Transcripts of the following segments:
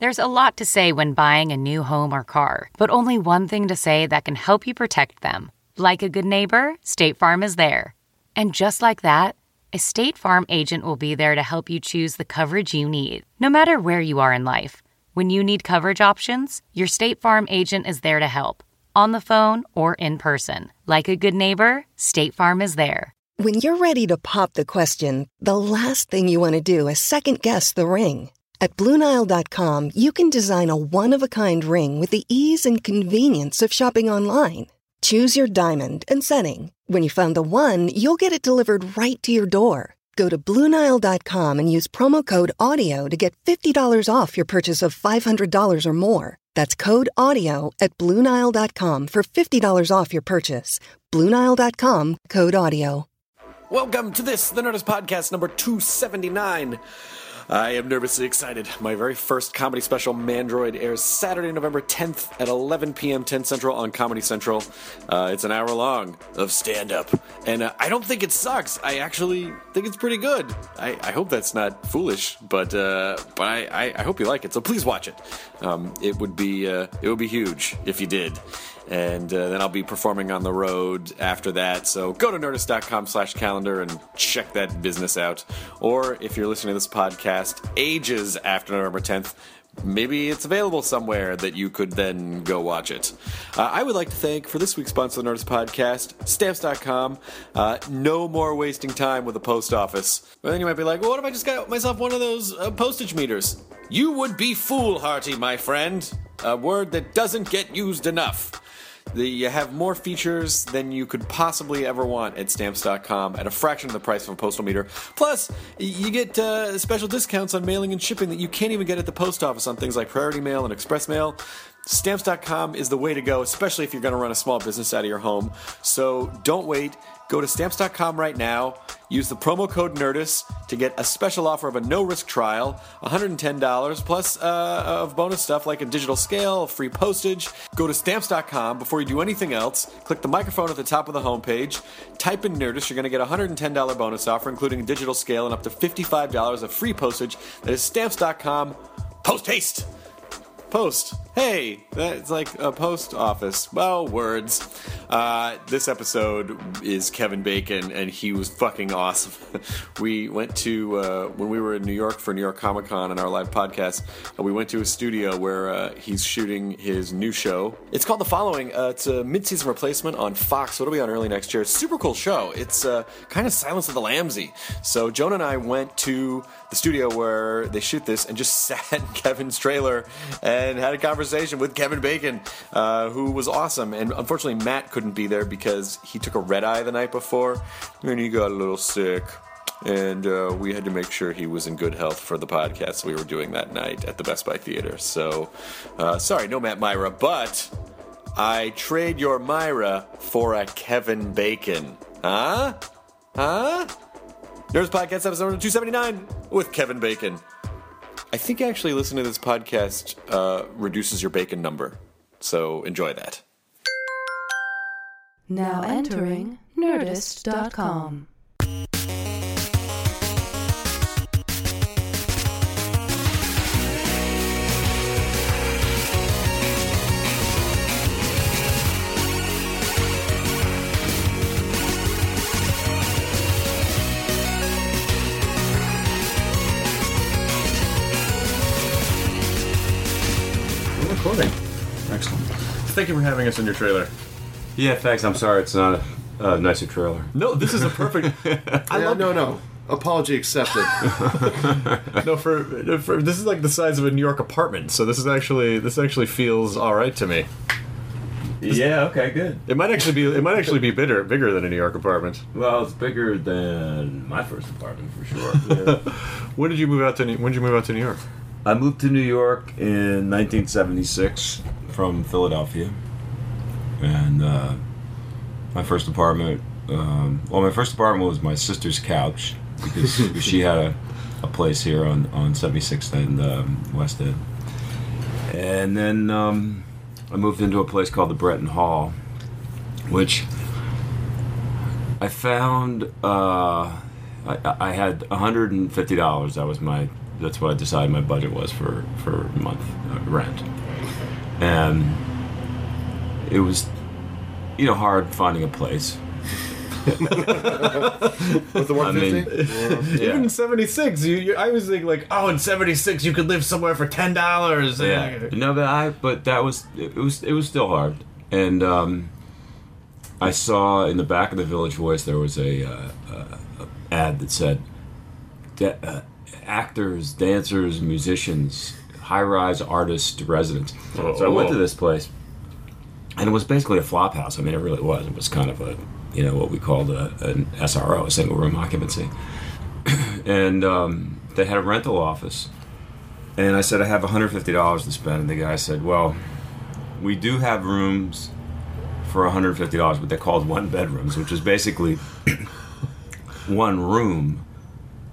There's a lot to say when buying a new home or car, but only one thing to say that can help you protect them. Like a good neighbor, State Farm is there. And just like that, a State Farm agent will be there to help you choose the coverage you need, no matter where you are in life. When you need coverage options, your State Farm agent is there to help, on the phone or in person. Like a good neighbor, State Farm is there. When you're ready to pop the question, the last thing you want to do is second guess the ring. At Bluenile.com, you can design a one of a kind ring with the ease and convenience of shopping online. Choose your diamond and setting. When you find the one, you'll get it delivered right to your door. Go to Bluenile.com and use promo code AUDIO to get $50 off your purchase of $500 or more. That's code AUDIO at Bluenile.com for $50 off your purchase. Bluenile.com code AUDIO. Welcome to this, the Nerdist Podcast number 279. I am nervously excited. My very first comedy special, Mandroid, airs Saturday, November 10th at 11 p.m. 10 Central on Comedy Central. Uh, it's an hour long of stand up. And uh, I don't think it sucks. I actually think it's pretty good. I, I hope that's not foolish, but uh, but I, I, I, hope you like it. So please watch it. Um, it would be uh, it would be huge if you did and uh, then I'll be performing on the road after that. So go to nerdist.com slash calendar and check that business out. Or if you're listening to this podcast ages after November 10th, maybe it's available somewhere that you could then go watch it. Uh, I would like to thank, for this week's sponsor the Nerdist Podcast, Stamps.com. Uh, no more wasting time with the post office. But then you might be like, well, what if I just got myself one of those uh, postage meters? You would be foolhardy, my friend. A word that doesn't get used enough. You have more features than you could possibly ever want at stamps.com at a fraction of the price of a postal meter. Plus, you get uh, special discounts on mailing and shipping that you can't even get at the post office on things like Priority Mail and Express Mail. Stamps.com is the way to go, especially if you're going to run a small business out of your home. So don't wait. Go to stamps.com right now. Use the promo code NERDIS to get a special offer of a no risk trial, $110 plus uh, of bonus stuff like a digital scale, free postage. Go to stamps.com before you do anything else. Click the microphone at the top of the homepage. Type in NERDIS. You're going to get a $110 bonus offer, including a digital scale and up to $55 of free postage. That is stamps.com. Post haste! Post. Hey, that's like a post office. Well, words. Uh, this episode is Kevin Bacon, and he was fucking awesome. we went to, uh, when we were in New York for New York Comic Con and our live podcast, uh, we went to a studio where uh, he's shooting his new show. It's called The Following. Uh, it's a mid season replacement on Fox. It'll be on early next year. Super cool show. It's uh, kind of Silence of the Lambsy. So, Jonah and I went to the studio where they shoot this and just sat in Kevin's trailer and had a conversation with Kevin Bacon, uh, who was awesome. And unfortunately, Matt couldn't be there because he took a red eye the night before and he got a little sick. And uh, we had to make sure he was in good health for the podcast we were doing that night at the Best Buy Theater. So, uh, sorry, no Matt Mira, but I trade your Mira for a Kevin Bacon. Huh? Huh? Nerdist Podcast episode 279 with Kevin Bacon. I think actually listening to this podcast uh, reduces your bacon number. So enjoy that. Now entering Nerdist.com. Thank you for having us in your trailer. Yeah, thanks. I'm sorry it's not a, a nicer trailer. No, this is a perfect. I Yeah, love no, no. Apology accepted. no for, for this is like the size of a New York apartment. So this is actually this actually feels all right to me. Yeah, okay, good. It might actually be it might actually be bigger bigger than a New York apartment. Well, it's bigger than my first apartment for sure. When did you move out to New, when did you move out to New York? I moved to New York in 1976 from Philadelphia, and uh, my first apartment. Um, well, my first apartment was my sister's couch because she had a, a place here on on 76th and um, West End, and then um, I moved into a place called the Breton Hall, which I found. Uh, I, I had $150. That was my that's what I decided my budget was for for a month uh, rent, and it was, you know, hard finding a place. With the I mean, 150? yeah. Even in '76, you, you, I was thinking like, oh, in '76 you could live somewhere for ten dollars. Yeah. No, but I but that was it was it was still hard, and um, I saw in the back of the Village Voice there was a, uh, uh, ad that said, da- uh, "Actors, dancers, musicians, high-rise artist residents." So I went to this place, and it was basically a flop house. I mean, it really was. It was kind of a you know what we called a, an SRO, a single room occupancy, and um, they had a rental office. And I said, I have $150 to spend. And the guy said, Well, we do have rooms for $150, but they're called one bedrooms, which is basically one room.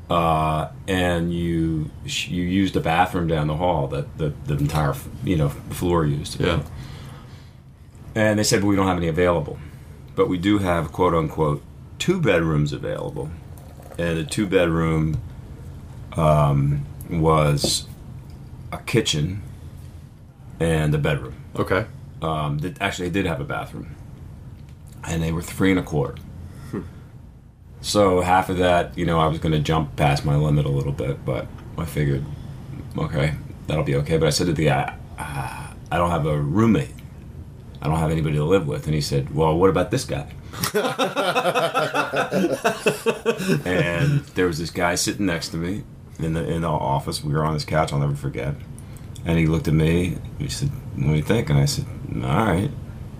Uh, and you you used a bathroom down the hall that the, the entire you know floor used. Yeah. And they said, well, we don't have any available. But we do have, quote unquote, two bedrooms available. And the two bedroom um, was a kitchen and a bedroom. Okay. Um, that actually did have a bathroom. And they were three and a quarter. So half of that, you know, I was going to jump past my limit a little bit, but I figured, okay, that'll be okay. But I said to the guy, uh, I don't have a roommate. I don't have anybody to live with. And he said, Well, what about this guy? and there was this guy sitting next to me in the in the office. We were on this couch. I'll never forget. And he looked at me. He said, "What do you think?" And I said, "All right."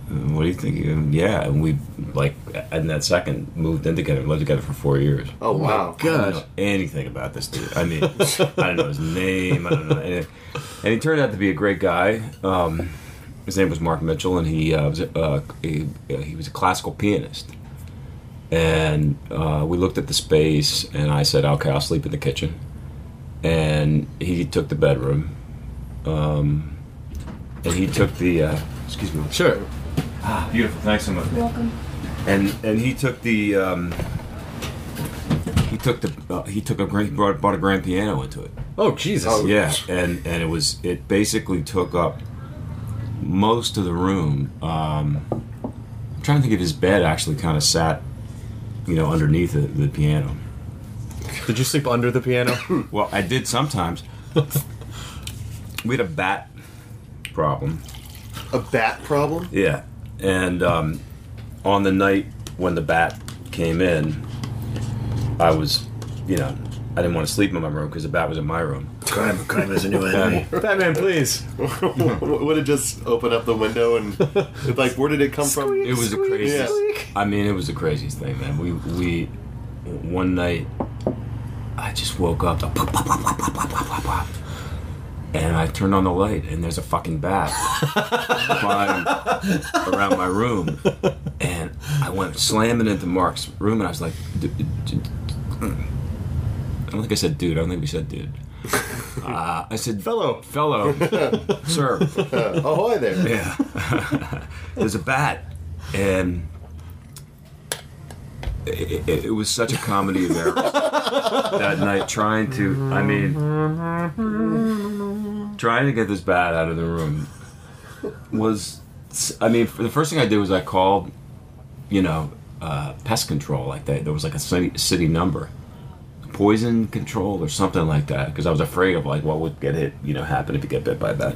"Uh, What do you think? Yeah, and we like in that second moved in together, lived together for four years. Oh, wow. I don't know anything about this dude. I mean, I don't know his name. I don't know. And, and he turned out to be a great guy. Um, his name was Mark Mitchell, and he uh, was uh, he, he was a classical pianist. And uh, we looked at the space, and I said, "Okay, I'll sleep in the kitchen." And he took the bedroom, um, and he took the. Uh, excuse me. Sure. Ah, beautiful. Thanks so much. Welcome. And and he took the um, he took the uh, he took a he brought, brought a grand piano into it. Oh Jesus. Yeah, and and it was it basically took up most of the room. Um, I'm trying to think if his bed actually kind of sat, you know, underneath the, the piano. Did you sleep under the piano? Well, I did sometimes. we had a bat problem. A bat problem? Yeah, and um, on the night when the bat came in, I was, you know, I didn't want to sleep in my room because the bat was in my room. crime, crime is a new enemy. Batman, please. Would it just open up the window and, like, where did it come from? It was the craziest. Yeah. I mean, it was the craziest thing, man. We we one night, I just woke up, to pop, pop, pop, and I turned on the light, and there's a fucking bat flying around my room, and I went slamming into Mark's room, and I was like, "D- d- d- I don't think I said dude. I don't think we said dude. Uh, I said Fellow. fellow, sir. Ahoy there. Yeah. There's a bat. And it, it, it was such a comedy of errors that night trying to, I mean, trying to get this bat out of the room was, I mean, the first thing I did was I called, you know, uh, pest control. Like that. There was like a city, city number. Poison control or something like that, because I was afraid of like what would get hit, you know, happen if you get bit by a bat.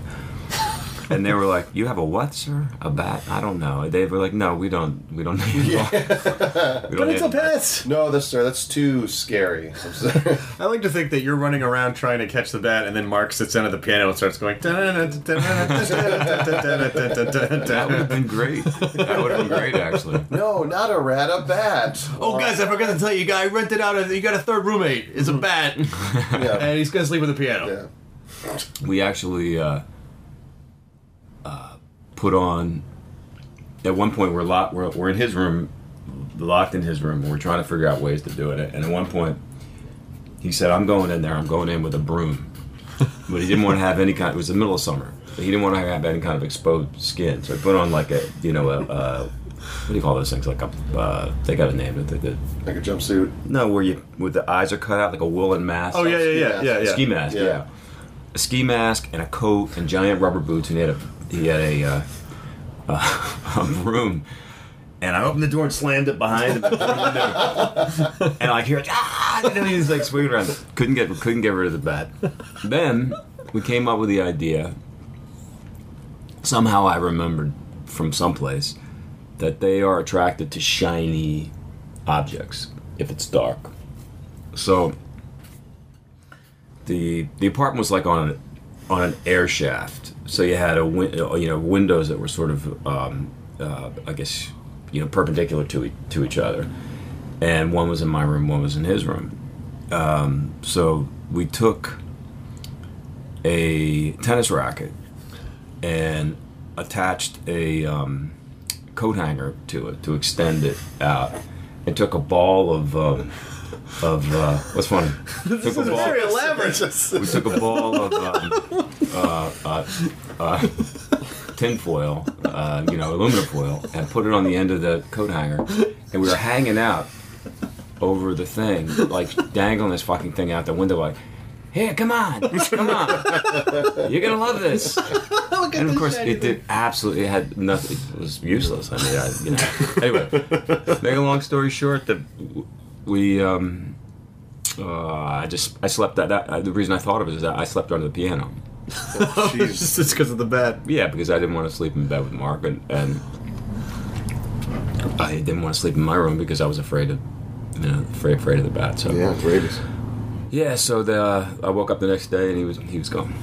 And they were like, "You have a what, sir? A bat? I don't know." They were like, "No, we don't. We don't need. we don't But it's a need- pet. No, that's sir, that's too scary. I'm sorry. I like to think that you're running around trying to catch the bat, and then Mark sits down at the piano and starts going. That would have been great. That would have been great, actually. no, not a rat, a bat. Oh, guys, I forgot to tell you, guy rented out. A, you got a third roommate. It's a bat, Yeah. and he's gonna sleep with a piano. yeah. We actually uh, uh, put on. At one point, we're locked. We're, we're in his room, locked in his room. and We're trying to figure out ways to do it. And at one point, he said, "I'm going in there. I'm going in with a broom." But he didn't want to have any kind. It was the middle of summer. But he didn't want to have any kind of exposed skin. So he put on like a, you know, a, a what do you call those things? Like a uh, they got a name. The, the, Like a jumpsuit. no, where you with the eyes are cut out like a woolen mask. Oh yeah, yeah, yeah, mask. yeah, yeah. ski mask. Yeah. Yeah. a ski mask and a coat and giant rubber boots, and he had a he had a, uh, a broom. And I opened the door and slammed it behind him. and I hear it, ah! And he's like swinging around. Couldn't get couldn't get rid of the bat. Then we came up with the idea. Somehow I remembered from someplace that they are attracted to shiny objects if it's dark. So the the apartment was like on an on an air shaft. So you had a win- you know windows that were sort of um, uh, I guess you know perpendicular to e- to each other, and one was in my room, one was in his room. Um, so we took a tennis racket and attached a um, coat hanger to it to extend it out, and took a ball of um, of uh, what's funny. took a ball, elaborate. we took a ball of um, uh, uh, uh, tinfoil, uh, you know, aluminum foil, and put it on the end of the coat hanger, and we were hanging out over the thing, like dangling this fucking thing out the window, like. Here, come on, come on! You're gonna love this. and of course, it did absolutely. It had nothing. It was useless. I mean, I, you know. Anyway, make a long story short, that we um, uh, I just I slept that, that the reason I thought of it is that I slept under the piano. Just just because of the bat. Yeah, because I didn't want to sleep in bed with Mark, and, and I didn't want to sleep in my room because I was afraid of, you know, afraid afraid of the bat. So Yeah, it's rabies. yeah, so the I woke up the next day and he was he was gone.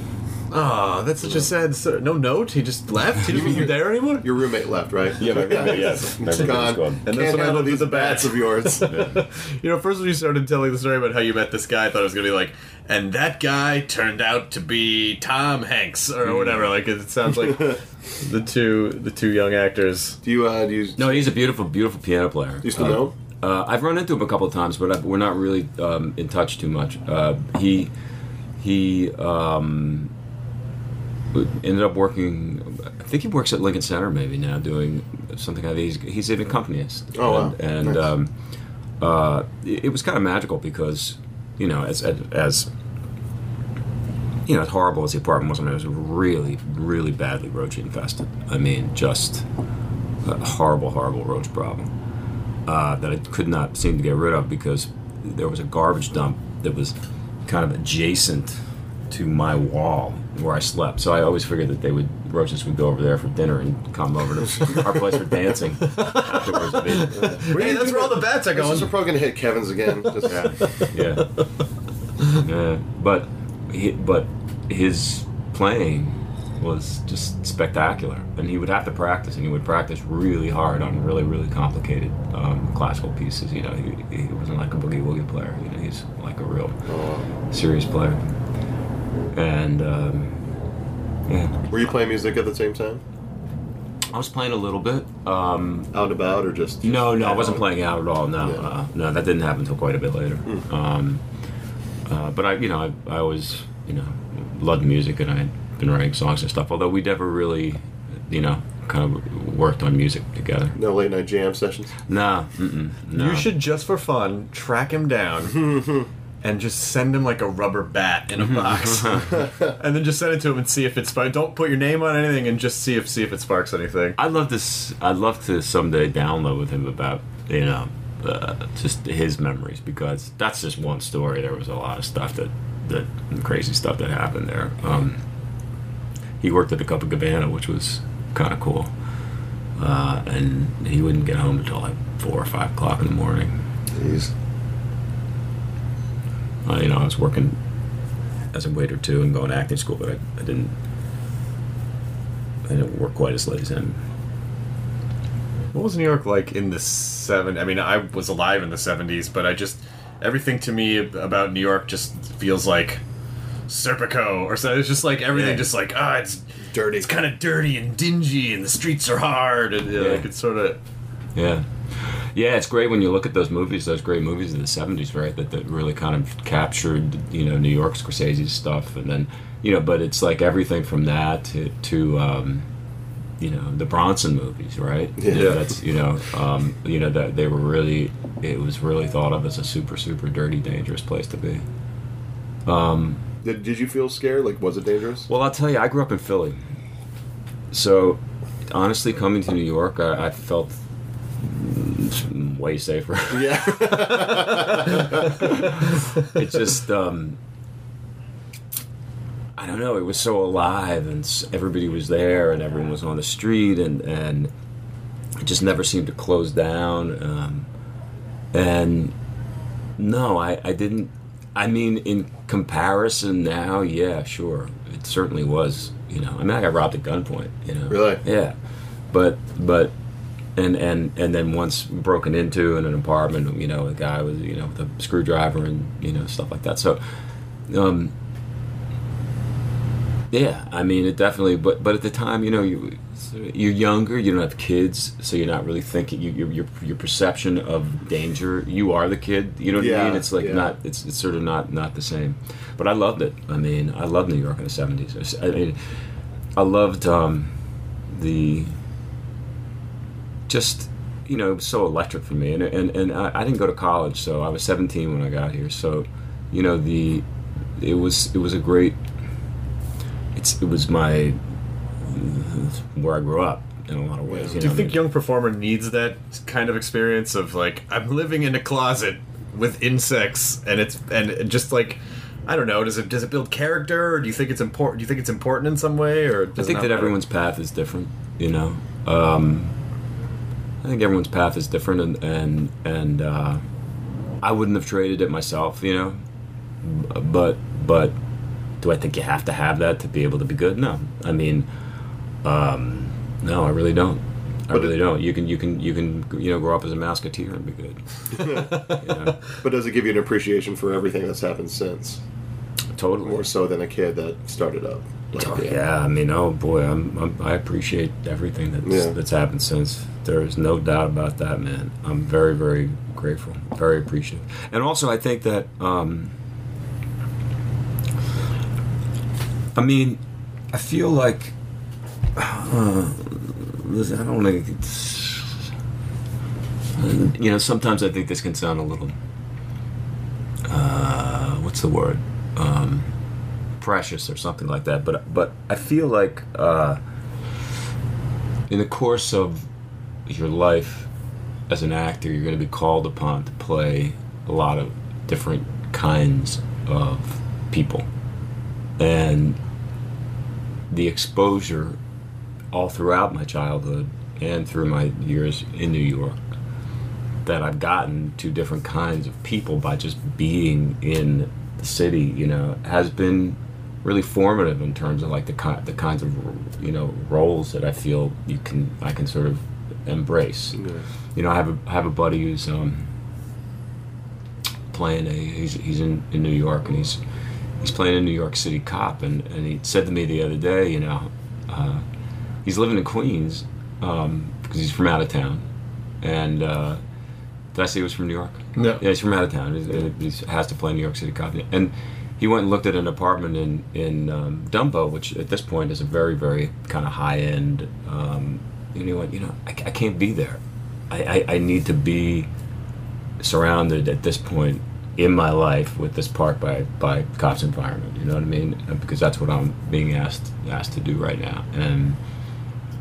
Oh, that's such a sad. story. No note. He just left. He didn't even there anymore. Your roommate left, right? Yeah, my roommate, yes. My roommate gone. gone. And that's Can't when I handle lived with these the bats bats. of yours. You know, first when you started telling the story about how you met this guy, I thought it was gonna be like, and that guy turned out to be Tom Hanks or whatever. Like it sounds like the two the two young actors. Do you, uh, do you, No, he's a beautiful, beautiful piano player. do you still Uh, know? Uh, I've run into him a couple of times, but I, we're not really um, in touch too much. Uh, he he um, ended up working. I think he works at Lincoln Center maybe now, doing something like that. He's, he's an accompanist. Oh, wow. And, and Nice. um, uh, it, it was kind of magical because you know, as as, as you know, as horrible as the apartment was, I mean, it was really, really badly roach infested. I mean, just a horrible, horrible roach problem uh, that I could not seem to get rid of because there was a garbage dump that was kind of adjacent to my wall where I slept. So I always figured that they would roaches would go over there for dinner and come over to our place for dancing afterwards. Hey, that's where all the bats are This is going. probably gonna hit Kevin's again. Just, yeah, yeah. But he, but his playing was just spectacular, and he would have to practice, and he would practice really hard on really really complicated um, classical pieces. You know, he, he wasn't like a boogie woogie player. You know, he's like a real serious player, and. Um, yeah, Were you playing music at the same time? I was playing a little bit. Um, Out and about, or just? no, no, I wasn't home? playing out at all. No, Yeah. uh, no, that didn't happen until quite a bit later. Um, uh, but I, you know, I, I always, you know, loved music, and I had been writing songs and stuff. Although we never really, you know, kind of worked on music together. No late night jam sessions. Nah, mm-mm, no. You should just for fun track him down and just send him like a rubber bat in a box, and then just send it to him and see if it sparks. Don't put your name on anything, and just see if see if it sparks anything. I'd love to. s- I'd love to someday download with him about you know uh, just his memories because that's just one story. There was a lot of stuff that that crazy stuff that happened there. Um, he worked at the Copacabana, which was kind of cool, uh, and he wouldn't get home until like four or five o'clock in the morning. Jeez. Uh, you know, I was working as a waiter too and going to acting school, but I, I didn't. I didn't work quite as late as him. What was New York like in the seven? I mean, I was alive in the seventies, but I just everything to me about New York just feels like Serpico or so. It's just like everything, Yeah. just like ah, it's Dirty. It's kind of dirty and dingy, and the streets are hard, and uh, Yeah. like it's sort of Yeah. Yeah, it's great when you look at those movies, those great movies of the 70s, right? That, that really kind of captured, you know, New York Scorsese's stuff. And then, you know, but it's like everything from that to, to um, you know the Bronson movies, right? Yeah. that's you know, um, you know that they were really, it was really thought of as a super, super dirty, dangerous place to be. Did, did you feel scared? Like, was it dangerous? Well, I'll tell you, I grew up in Philly, so honestly, coming to New York, I, I felt way safer. Yeah. it just um I don't know. It was so alive, and everybody was there, and everyone was on the street, and and it just never seemed to close down. Um, and no, I I didn't. I mean, in comparison now, yeah, sure, it certainly was. You know, I mean, I got robbed at gunpoint. You know, Really? yeah, but but and and and then once broken into in an apartment, you know, a guy was you know with a screwdriver and you know stuff like that. So, um, yeah, I mean, it definitely. But but at the time, you know, you you're younger, you don't have kids, so you're not really thinking. You, your your your perception of danger, you are the kid. You know what I mean? It's like yeah. not. It's it's sort of not not the same. But I loved it. I mean, I loved New York in the '70s. I, mean, I loved um, the just you know it was so electric for me. And and, and I, I didn't go to college so i was 17 when i got here. So you know the it was it was a great it's it was my where i grew up in a lot of ways Do you know, I think mean- young performer needs that kind of experience of like I'm living in a closet with insects and it's and just like I don't know does it does it build character? Or do you think it's important do you think it's important in some way? Or I think that matter? everyone's path is different. You know, um, I think everyone's path is different, and and and uh, I wouldn't have traded it myself. You know, but but do I think you have to have that to be able to be good? No, I mean, um, no, I really don't. I But really it- don't. You can you can you can you know grow up as a musketeer and be good. you know? but does it give you an appreciation for everything that's happened since? Totally. More so than a kid that started up. Like, Oh, yeah, I mean, oh boy, I'm, I'm I appreciate everything that's Yeah. that's happened since. There is no doubt about that, man. I'm very, very grateful, very appreciative, and also I think that, um, I mean, I feel like, uh, listen, I don't to, you know, sometimes I think this can sound a little, uh, what's the word? Um, precious or something like that. But but I feel like uh, in the course of your life as an actor, you're going to be called upon to play a lot of different kinds of people, and the exposure all throughout my childhood and through my years in New York that I've gotten to different kinds of people by just being in the city, you know, has been really formative in terms of like the the kinds of you know roles that I feel you can I can sort of embrace. You know, I have a I have a buddy who's um, playing a he's he's in, in New York and he's he's playing a New York City cop and, and he said to me the other day, you know, uh, he's living in Queens um, because he's from out of town and. Uh, did I say he was from New York? No. Yeah, he's from out of town. He, he has to play New York City cop. And he went and looked at an apartment in in um, Dumbo, which at this point is a very very kind of high end. Um, and he went, you know, I, I can't be there. I, I, I need to be surrounded at this point in my life with this park by by cops environment. You know what I mean? Uh, Because that's what I'm being asked asked to do right now. And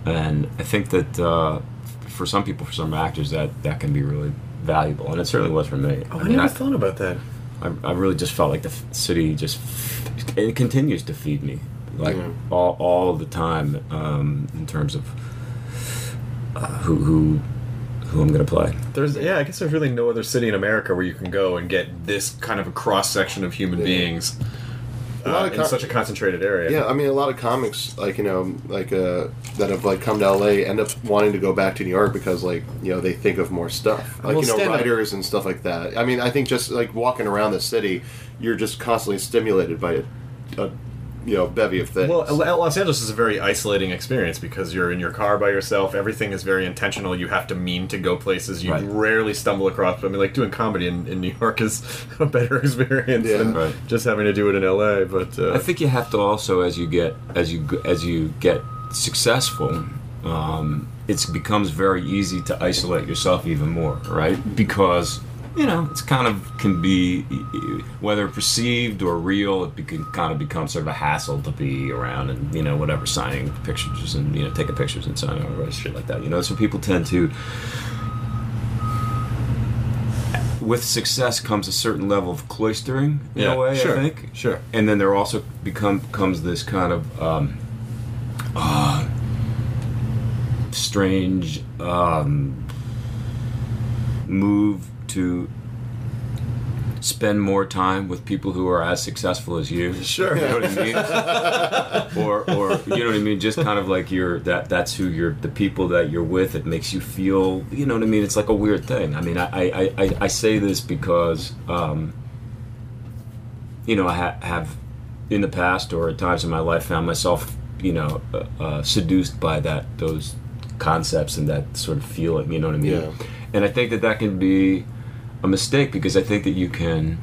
and I think that uh, for some people, for some actors, that that can be really valuable, and it certainly was for me. Oh, I, mean, never I, thought about that. I, I really just felt like the f- city just it continues to feed me like Yeah. all all the time um, in terms of uh, who who who I'm gonna play. There's yeah, I guess there's really no other city in America where you can go and get this kind of a cross section of human beings A lot uh, of in such a concentrated area. Yeah, I mean, a lot of comics, like you know, like uh, that have like come to LA, end up wanting to go back to New York because, like, you know, they think of more stuff, like Well, you know, stand-up- writers and stuff like that. I mean, I think just like walking around the city, you're just constantly stimulated by a, a you know, bevy of things. Well, Los Angeles is a very isolating experience because you're in your car by yourself. Everything is very intentional. You have to mean to go places. You Right. rarely stumble across. I mean, like doing comedy in, in New York is a better experience Yeah. than Right. just having to do it in LA. But uh, I think you have to also, as you get as you as you get successful, um, it becomes very easy to isolate yourself even more, right? Because you know it's kind of can be whether perceived or real, it can kind of become sort of a hassle to be around and you know whatever signing pictures and you know taking pictures and signing or shit like that. You know, so people tend to. With success comes a certain level of cloistering in Yeah, a way. sure, I think sure. and then there also become comes this kind of um, uh, strange um, move to spend more time with people who are as successful as you. Sure. You know what I mean? or, or you know what I mean? Just kind of like you're that. That's who you're. The people that you're with. It makes you feel. You know what I mean? It's like a weird thing. I mean, I I, I, I say this because. Um, you know, I ha- have in the past or at times in my life found myself, you know, uh, uh, seduced by that those concepts and that sort of feeling. You know what I mean? Yeah. And I think that that can be a mistake because I think that you can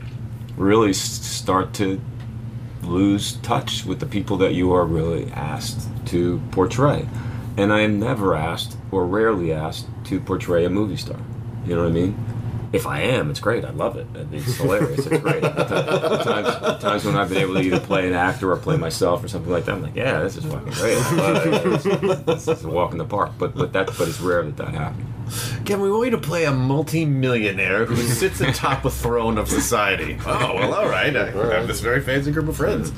really start to lose touch with the people that you are really asked to portray. And I am never asked or rarely asked to portray a movie star. You know what I mean? If I am, it's great. I love it. It's hilarious. It's great. Times, times when I've been able to either play an actor or play myself or something like that, I'm like, yeah, this is fucking great. This is a walk in the park. But but that but it's rare that that happens. Kevin, we want you to play a multi-millionaire who sits atop a throne of society. Oh well, all right. I have this very fancy group of friends.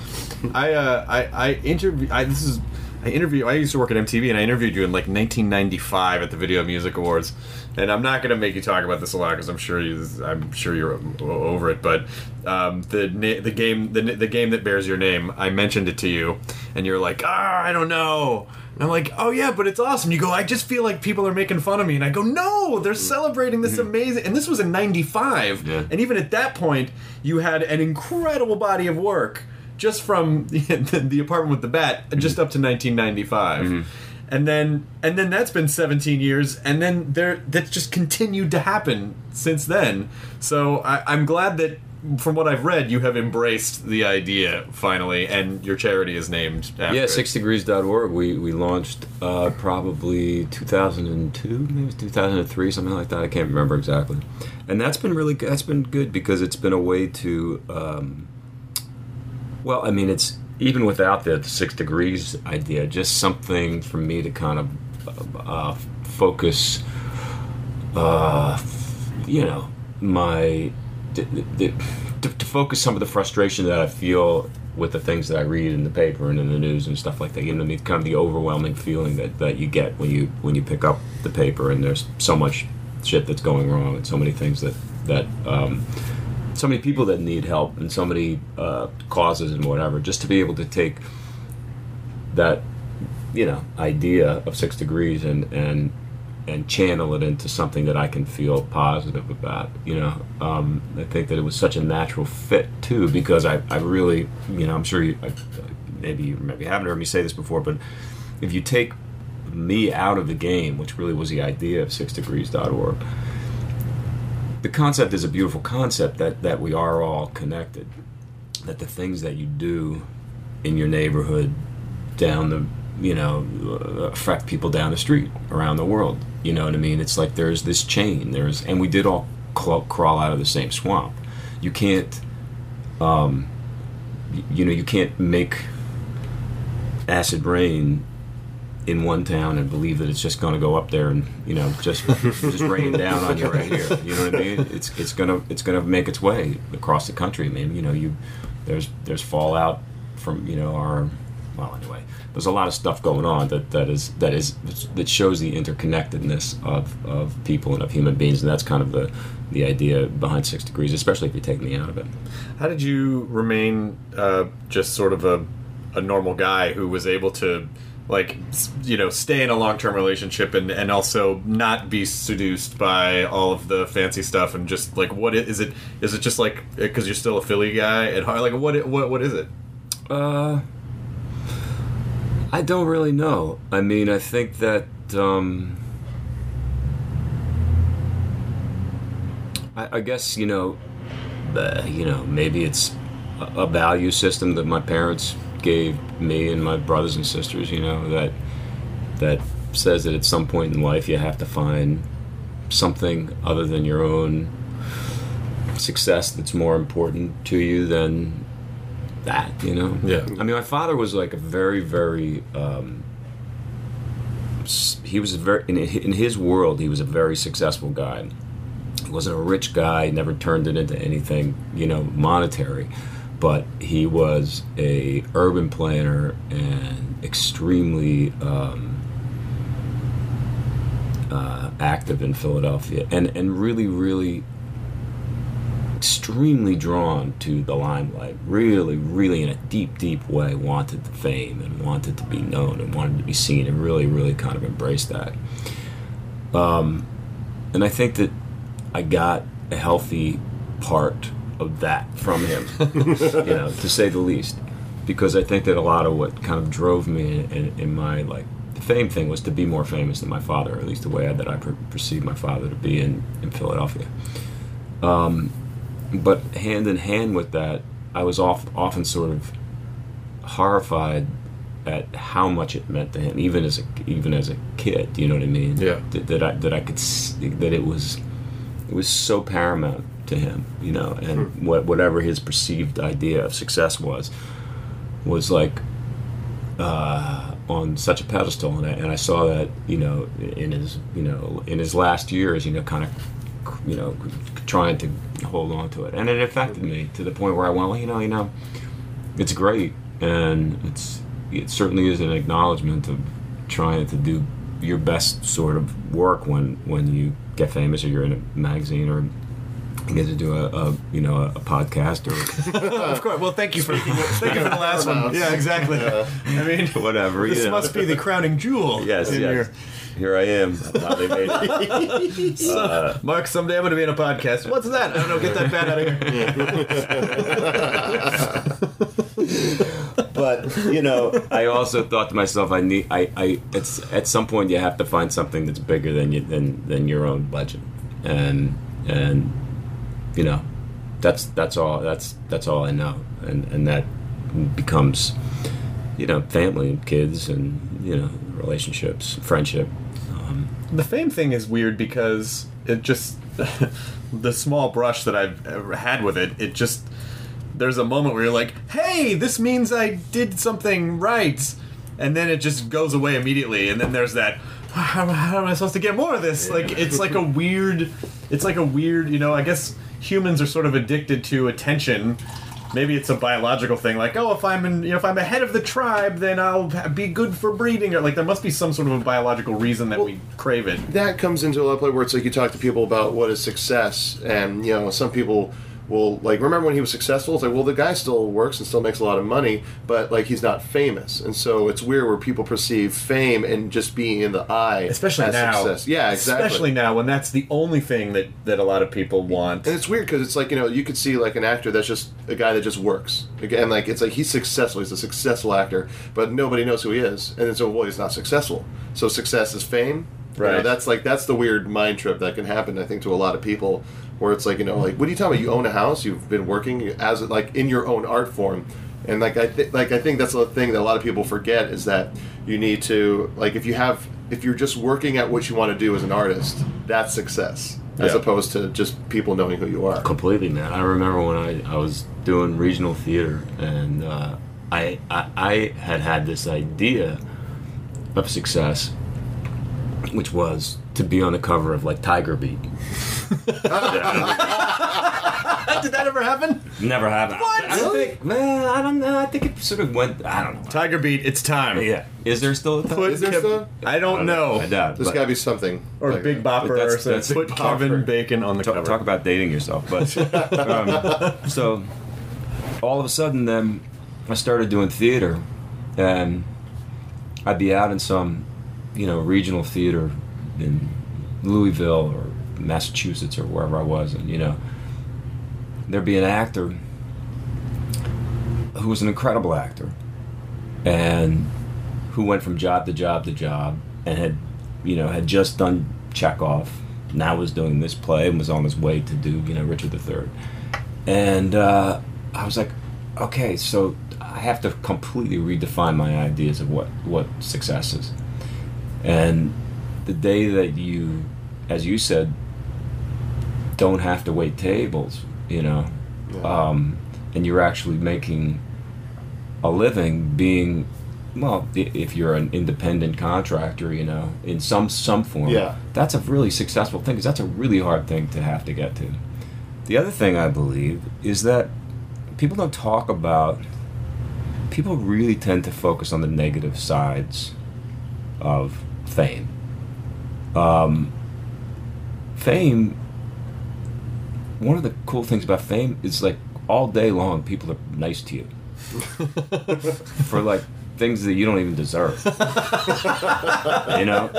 I uh, I I interview. I this is I interview. I used to work at MTV, and I interviewed you in like 1995 at the Video Music Awards. And I'm not going to make you talk about this a lot because I'm sure you I'm sure you're over it. But um, the the game the, the game that bears your name, I mentioned it to you, and you're like, ah, I don't know. And I'm like, oh yeah, but it's awesome. You go, I just feel like people are making fun of me, and I go, no, they're mm-hmm. celebrating this mm-hmm. amazing. And this was in '95, Yeah. and even at that point, you had an incredible body of work just from the, the apartment with the bat, mm-hmm. just up to 1995. And then, and then that's been 17 years, and then there that's just continued to happen since then. So I, I'm glad that, from what I've read, you have embraced the idea finally, and your charity is named after. Yeah, it. sixdegrees.org. We we launched uh, probably 2002, maybe it was 2003, something like that. I can't remember exactly. And that's been really good. That's been good because it's been a way to. Um, well, I mean, it's even without the six degrees idea, just something for me to kind of uh, focus. Uh, you know, my the, the, to, to focus some of the frustration that I feel with the things that I read in the paper and in the news and stuff like that. You know, kind of the overwhelming feeling that, that you get when you when you pick up the paper and there's so much shit that's going wrong and so many things that that um, so many people that need help and so many uh, causes and whatever. Just to be able to take that you know idea of six degrees and and and channel it into something that I can feel positive about. You know, um, I think that it was such a natural fit too because I, I really, you know, I'm sure you, I, maybe you maybe haven't heard me say this before, but if you take me out of the game, which really was the idea of sixdegrees.org, the concept is a beautiful concept that that we are all connected. That the things that you do in your neighborhood, down the you know uh, affect people down the street around the world you know what i mean? It's like there's this chain. There's and we did all crawl, crawl out of the same swamp. You can't um you know you can't make acid rain in one town and believe that it's just going to go up there and you know just just rain down on you right here. You know what i mean? It's it's to it's to make its way across the country. I mean you know you there's there's fallout from you know our well anyway there's a lot of stuff going on that, that is that is that shows the interconnectedness of, of people and of human beings and that's kind of the the idea behind six degrees especially if you take me out of it How did you remain uh, just sort of a, a normal guy who was able to, like, you know, stay in a long term relationship and, and also not be seduced by all of the fancy stuff and just like what is, is it just like because you're still a Philly guy at heart? Like, what what what is it? Uh, I don't really know. I mean, I think that um, I, I guess you know, uh, you know, maybe it's a, a value system that my parents gave me and my brothers and sisters. You know that that says that at some point in life you have to find something other than your own success that's more important to you than that, you know? Yeah. I mean, my father was like a very, very. Um, he was a very in, in his world. He was a very successful guy. He wasn't a rich guy. Never turned it into anything, you know, monetary. But he was a urban planner and extremely um, uh, active in Philadelphia, and and really, really extremely drawn to the limelight. Really, really, in a deep, deep way, wanted the fame and wanted to be known and wanted to be seen, and really, really kind of embraced that. Um, and I think that I got a healthy part of that from him, you know, to say the least. Because I think that a lot of what kind of drove me in, in, in my like the fame thing was to be more famous than my father, or at least the way that I per- perceived my father to be in, in Philadelphia. Um, but hand in hand with that, I was off, often sort of horrified at how much it meant to him, even as a even as a kid. You know what I mean? Yeah. That, that I that I could see, that it was it was so paramount to him. You know, and what whatever his perceived idea of success was was like uh, on such a pedestal, and I, and I saw that you know in his you know in his last years, you know, kind of you know trying to hold on to it, and it affected me to the point where I went, well, you know, you know, it's great, and it's it certainly is an acknowledgement of trying to do your best sort of work when when you get famous or you're in a magazine or you get to do a, a you know a, podcast or of course. Well, thank you for thank you for the last one. Yeah, exactly. I mean, whatever. this must be the crowning jewel. Yes, in yes. Here I am. Wow, they made it. your- uh, Mark, someday I'm going to be in a podcast. What's that? I don't know. Get that bat out of here. but you know, I also thought to myself, I need, I, I, it's at some point you have to find something that's bigger than you than than your own budget, and and you know, that's that's all that's that's all I know, and and that becomes, you know, family and kids and you know relationships, friendship. The fame thing is weird because it just the small brush that I've ever had with it. It just there's a moment where you're like, "Hey, this means I did something right," and then it just goes away immediately. And then there's that. How, how am I supposed to get more of this? Like it's like a weird. It's like a weird. You know, I guess humans are sort of addicted to attention. Maybe it's a biological thing, like oh, if I'm in, you know, if I'm ahead of the tribe, then I'll be good for breeding. Or like there must be some sort of a biological reason that we crave it. that comes into a lot of play where it's like you talk to people about what is success, and you know some people will like remember when he was successful. It's like well the guy still works and still makes a lot of money, but like he's not famous, and so it's weird where people perceive fame and just being in the eye, especially as now. Success. Yeah, exactly. Especially now when that's the only thing that that a lot of people want. And it's weird because it's like you know you could see like an actor that's just a guy that just works again like it's like he's successful he's a successful actor but nobody knows who he is and so well he's not successful so success is fame You know, Right. that's like that's the weird mind trip that can happen I think to a lot of people where it's like you know like what are you talking about you own a house you've been working as like in your own art form and like I th- like I think that's the thing that a lot of people forget is that you need to like if you have if you're just working at what you want to do as an artist that's success as Yeah. opposed to just people knowing who you are Completely, man. I remember when I, I was doing regional theater, and uh, I, I I had had this idea of success, which was to be on the cover of like Tiger Beat. Did that ever happen? Never happened. What? I don't think. Man, I don't know. I think it sort of went. I don't know. Tiger Beat, it's time. Yeah. Is there still a Tiger? Put Is there Kev- still? I don't know. I doubt. There's but- got to be something. Or like Big that. Bopper But that's- or something. that's Put Big Kevin Bopper. Bacon on the talk, cover. talk about dating yourself. But um, so all of a sudden, then I started doing theater, and I'd be out in some, you know, regional theater in Louisville or Massachusetts or wherever I was, and you know, there'd be an actor who was an incredible actor, and who went from job to job to job, and had, you know, had just done Chekhov, now was doing this play and was on his way to do, you know, Richard III, and uh, I was like, okay, so I have to completely redefine my ideas of what what success is, And the day that you, as you said, don't have to wait tables, you know, um, and you're actually making a living being, well, if you're an independent contractor, you know, in some some form, Yeah. that's a really successful thing because that's a really hard thing to have to get to. The other thing I believe is that people don't talk about. People really tend to focus on the negative sides of fame. Um, fame. One of the cool things about fame is like all day long, people are nice to you for like things that you don't even deserve. you know,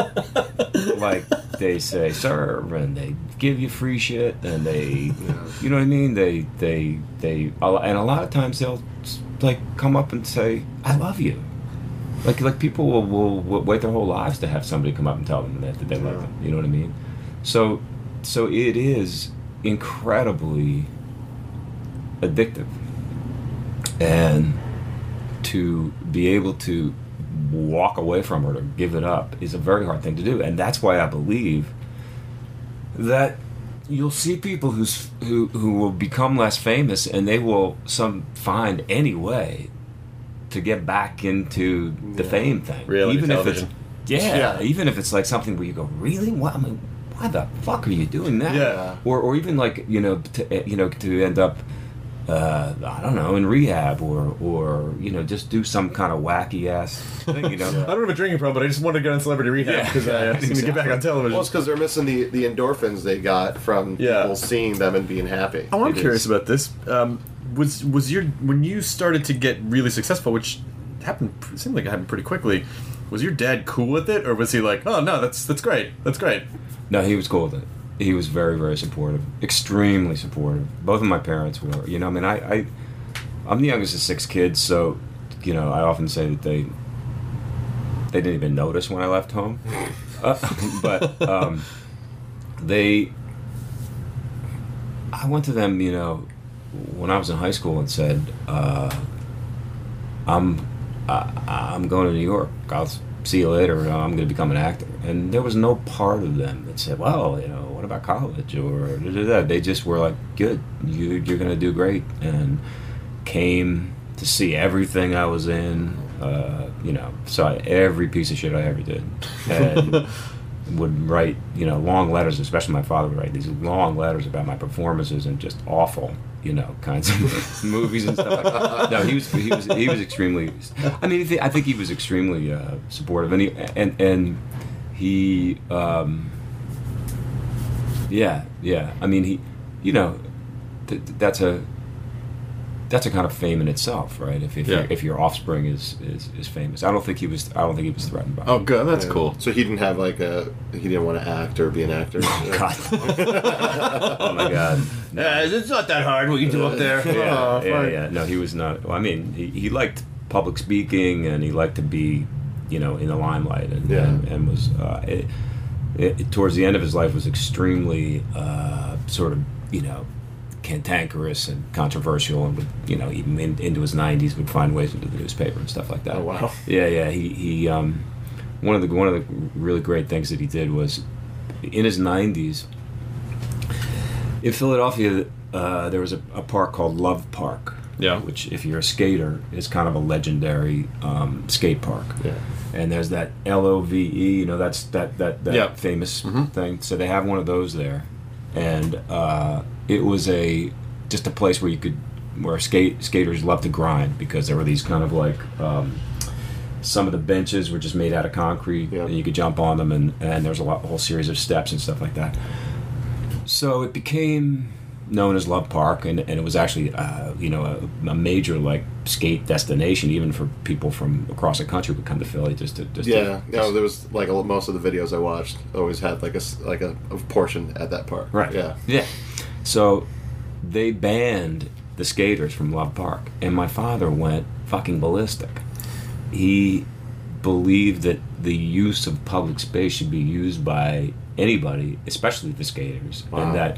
like they say serve and they give you free shit and they, you know what I mean? They they they and a lot of times they'll like come up and say I love you. Like like people will, will, will wait their whole lives to have somebody come up and tell them that, that they love them. You know what I mean? So so it is incredibly addictive and to be able to walk away from it or give it up is a very hard thing to do and that's why i believe that you'll see people who's who who will become less famous and they will some find any way to get back into the fame thing Reality even television. if it's yeah, Yeah. even if it's like something where you go really what I mean, why the fuck are you doing that Yeah. or or even like you know to you know to end up uh, I don't know in rehab or or you know just do some kind of wacky ass thing you know I don't have a drinking problem, but I just wanted to go on celebrity rehab Yeah. because I uh, seem to get back on television. Well, it's because they're missing the, the endorphins they got from Yeah. people seeing them and being happy. Oh, I'm It curious is- about this. Um, was was your when you started to get really successful, which happened seemed like it happened pretty quickly? Was your dad cool with it, or was he like, "Oh no, that's that's great, that's great"? No, he was cool with it. He was very, very supportive, extremely supportive. Both of my parents were. You know, I mean, I, I I'm the youngest of six kids, so you know, I often say that they they didn't even notice when I left home, uh, but um, they. I went to them, you know, when I was in high school and said, uh, "I'm I, I'm going to New York. I'll see you later. I'm going to become an actor." And there was no part of them that said, "Well, you know, what about college?" or da, da, da. they just were like, "Good, you, you're going to do great," and came to see everything I was in. Uh, you know, saw every piece of shit I ever did, and would write, you know, long letters. Especially my father would write these long letters about my performances and just awful, you know, kinds of movies and stuff. like that. No, he was he was he was extremely. I mean, I think he was extremely uh, supportive, and he and and he. Um, yeah, yeah. I mean, he, you know, th- that's a that's a kind of fame in itself, right? If if, Yeah. your, if your offspring is, is is famous, I don't think he was. I don't think he was threatened by. it. Oh, good, that's Yeah. cool. So he didn't have like a he didn't want to act or be an actor. Oh God. oh my God. it's not that hard what you do up there. Yeah, Oh, yeah, yeah. No, he was not. Well, I mean, he, he liked public speaking and he liked to be, you know, in the limelight and Yeah. and, and was uh, it, it, towards the end of his life was extremely uh, sort of you know cantankerous and controversial and would you know even in, into his 90s would find ways into the newspaper and stuff like that Oh, wow. yeah yeah he he um one of the one of the really great things that he did was in his 90s in Philadelphia, uh, there was a, a park called Love Park. Yeah. Which, if you're a skater, is kind of a legendary um, skate park. Yeah. And there's that L O V E. You know, that's that that that Yeah. famous thing. So they have one of those there, and uh, it was a just a place where you could where skate skaters love to grind because there were these kind of like. Um, some of the benches were just made out of concrete, Yeah. and you could jump on them, and, and there's a, lot, a whole series of steps and stuff like that. So it became known as Love Park, and, and it was actually, uh, you know, a, a major like skate destination, even for people from across the country would come to Philly just to just Yeah, To, no, there was like a, most of the videos I watched always had like a like a, a portion at that park. right. Yeah. Yeah. So they banned the skaters from Love Park, and my father went fucking ballistic. He believed that the use of public space should be used by anybody, especially the skaters, Wow. and that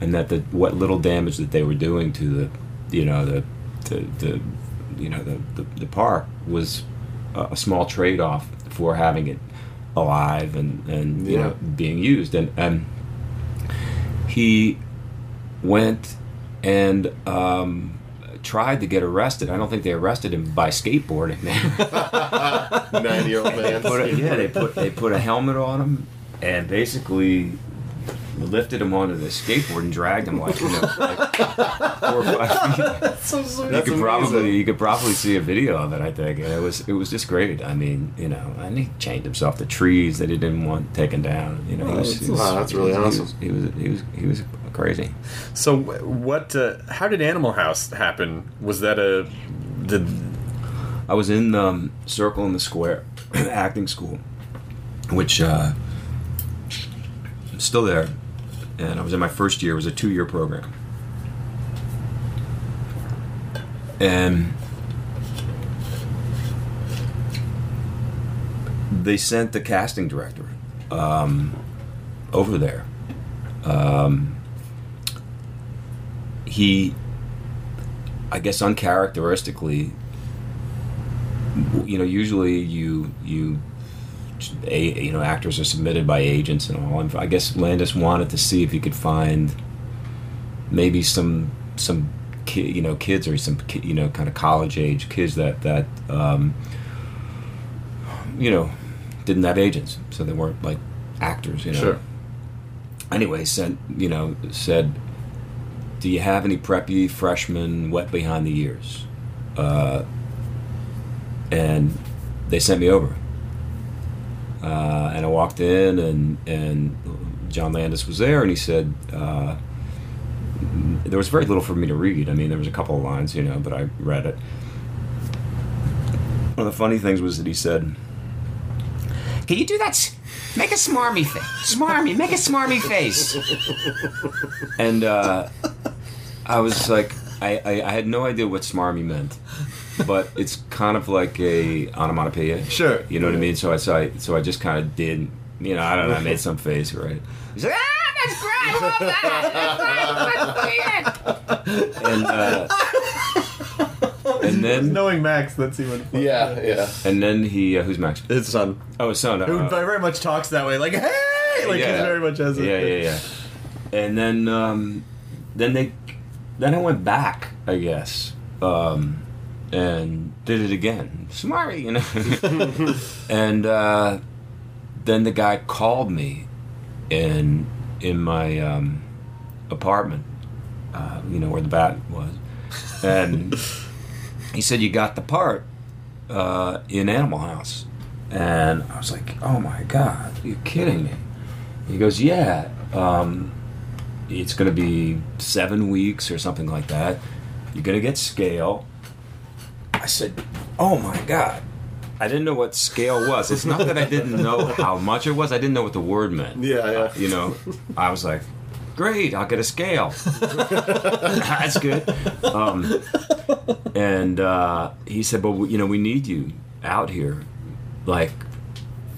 and that the what little damage that they were doing to the you know the the, the you know the, the, the park was a, a small trade off for having it alive and and you Yeah. know being used and and he went and um, tried to get arrested. I don't think they arrested him by skateboarding. Nine year old man. put a, yeah, they put they put a helmet on him and basically lifted him onto the skateboard and dragged him like you know like four or five feet. so sweet. You That's could amazing. probably you could probably see a video of it. I think and it was it was just great. I mean, you know, and he chained himself to trees that he didn't want taken down. You know, he was, he was- Wow, that's really he was- awesome. He was he was he was crazy. So what? Uh, how did Animal House happen? Was that a did I was in um, Circle in the Square acting school, which uh, I'm still there, and I was in my first year. It was a two-year program, and they sent the casting director um, over there. Um, he, I guess, uncharacteristically you know, usually you you a, you know actors are submitted by agents and all. And I guess Landis wanted to see if he could find maybe some some ki- you know kids or some ki- you know kind of college age kids that that um, you know didn't have agents, so they weren't like actors. You know. Sure. Anyway, sent you know said, "Do you have any preppy freshmen wet behind the ears?" Uh, and they sent me over. Uh, and I walked in, and and John Landis was there, and he said uh, there was very little for me to read. I mean, there was a couple of lines, you know, but I read it. One of the funny things was that he said, "Can you do that? Make a smarmy face. Smarmy. Make a smarmy face." and uh, I was like, I, I, I had no idea what smarmy meant, but it's kind of like a onomatopoeia. Sure. You know what I mean? So I so I, so I just kind of did. You know, I don't know. I made some face, right? He's like, ah, that's great. I love that. That's great. And uh, and then knowing Max? That's even fun. Yeah, yeah. and then he uh, who's Max? His son, Oh, his son. who uh, very much talks that way, like hey, like Yeah. he's very much has a yeah, yeah, yeah. And then, um, then they, then I went back, I guess, um, and did it again. Smarty, you know. and uh, then the guy called me in in my um, apartment, uh, you know where the bat was, and he said, "You got the part uh, in Animal House." And I was like, "Oh my god, you're kidding me?" He goes, "Yeah, um, it's going to be seven weeks or something like that. You're going to get scale." I said, "Oh my god." I didn't know what scale was. It's not that I didn't know how much it was. I didn't know what the word meant. Yeah, yeah. You know, I was like, "Great, I'll get a scale." That's good. Um, and uh, he said, "But you know, we need you out here, like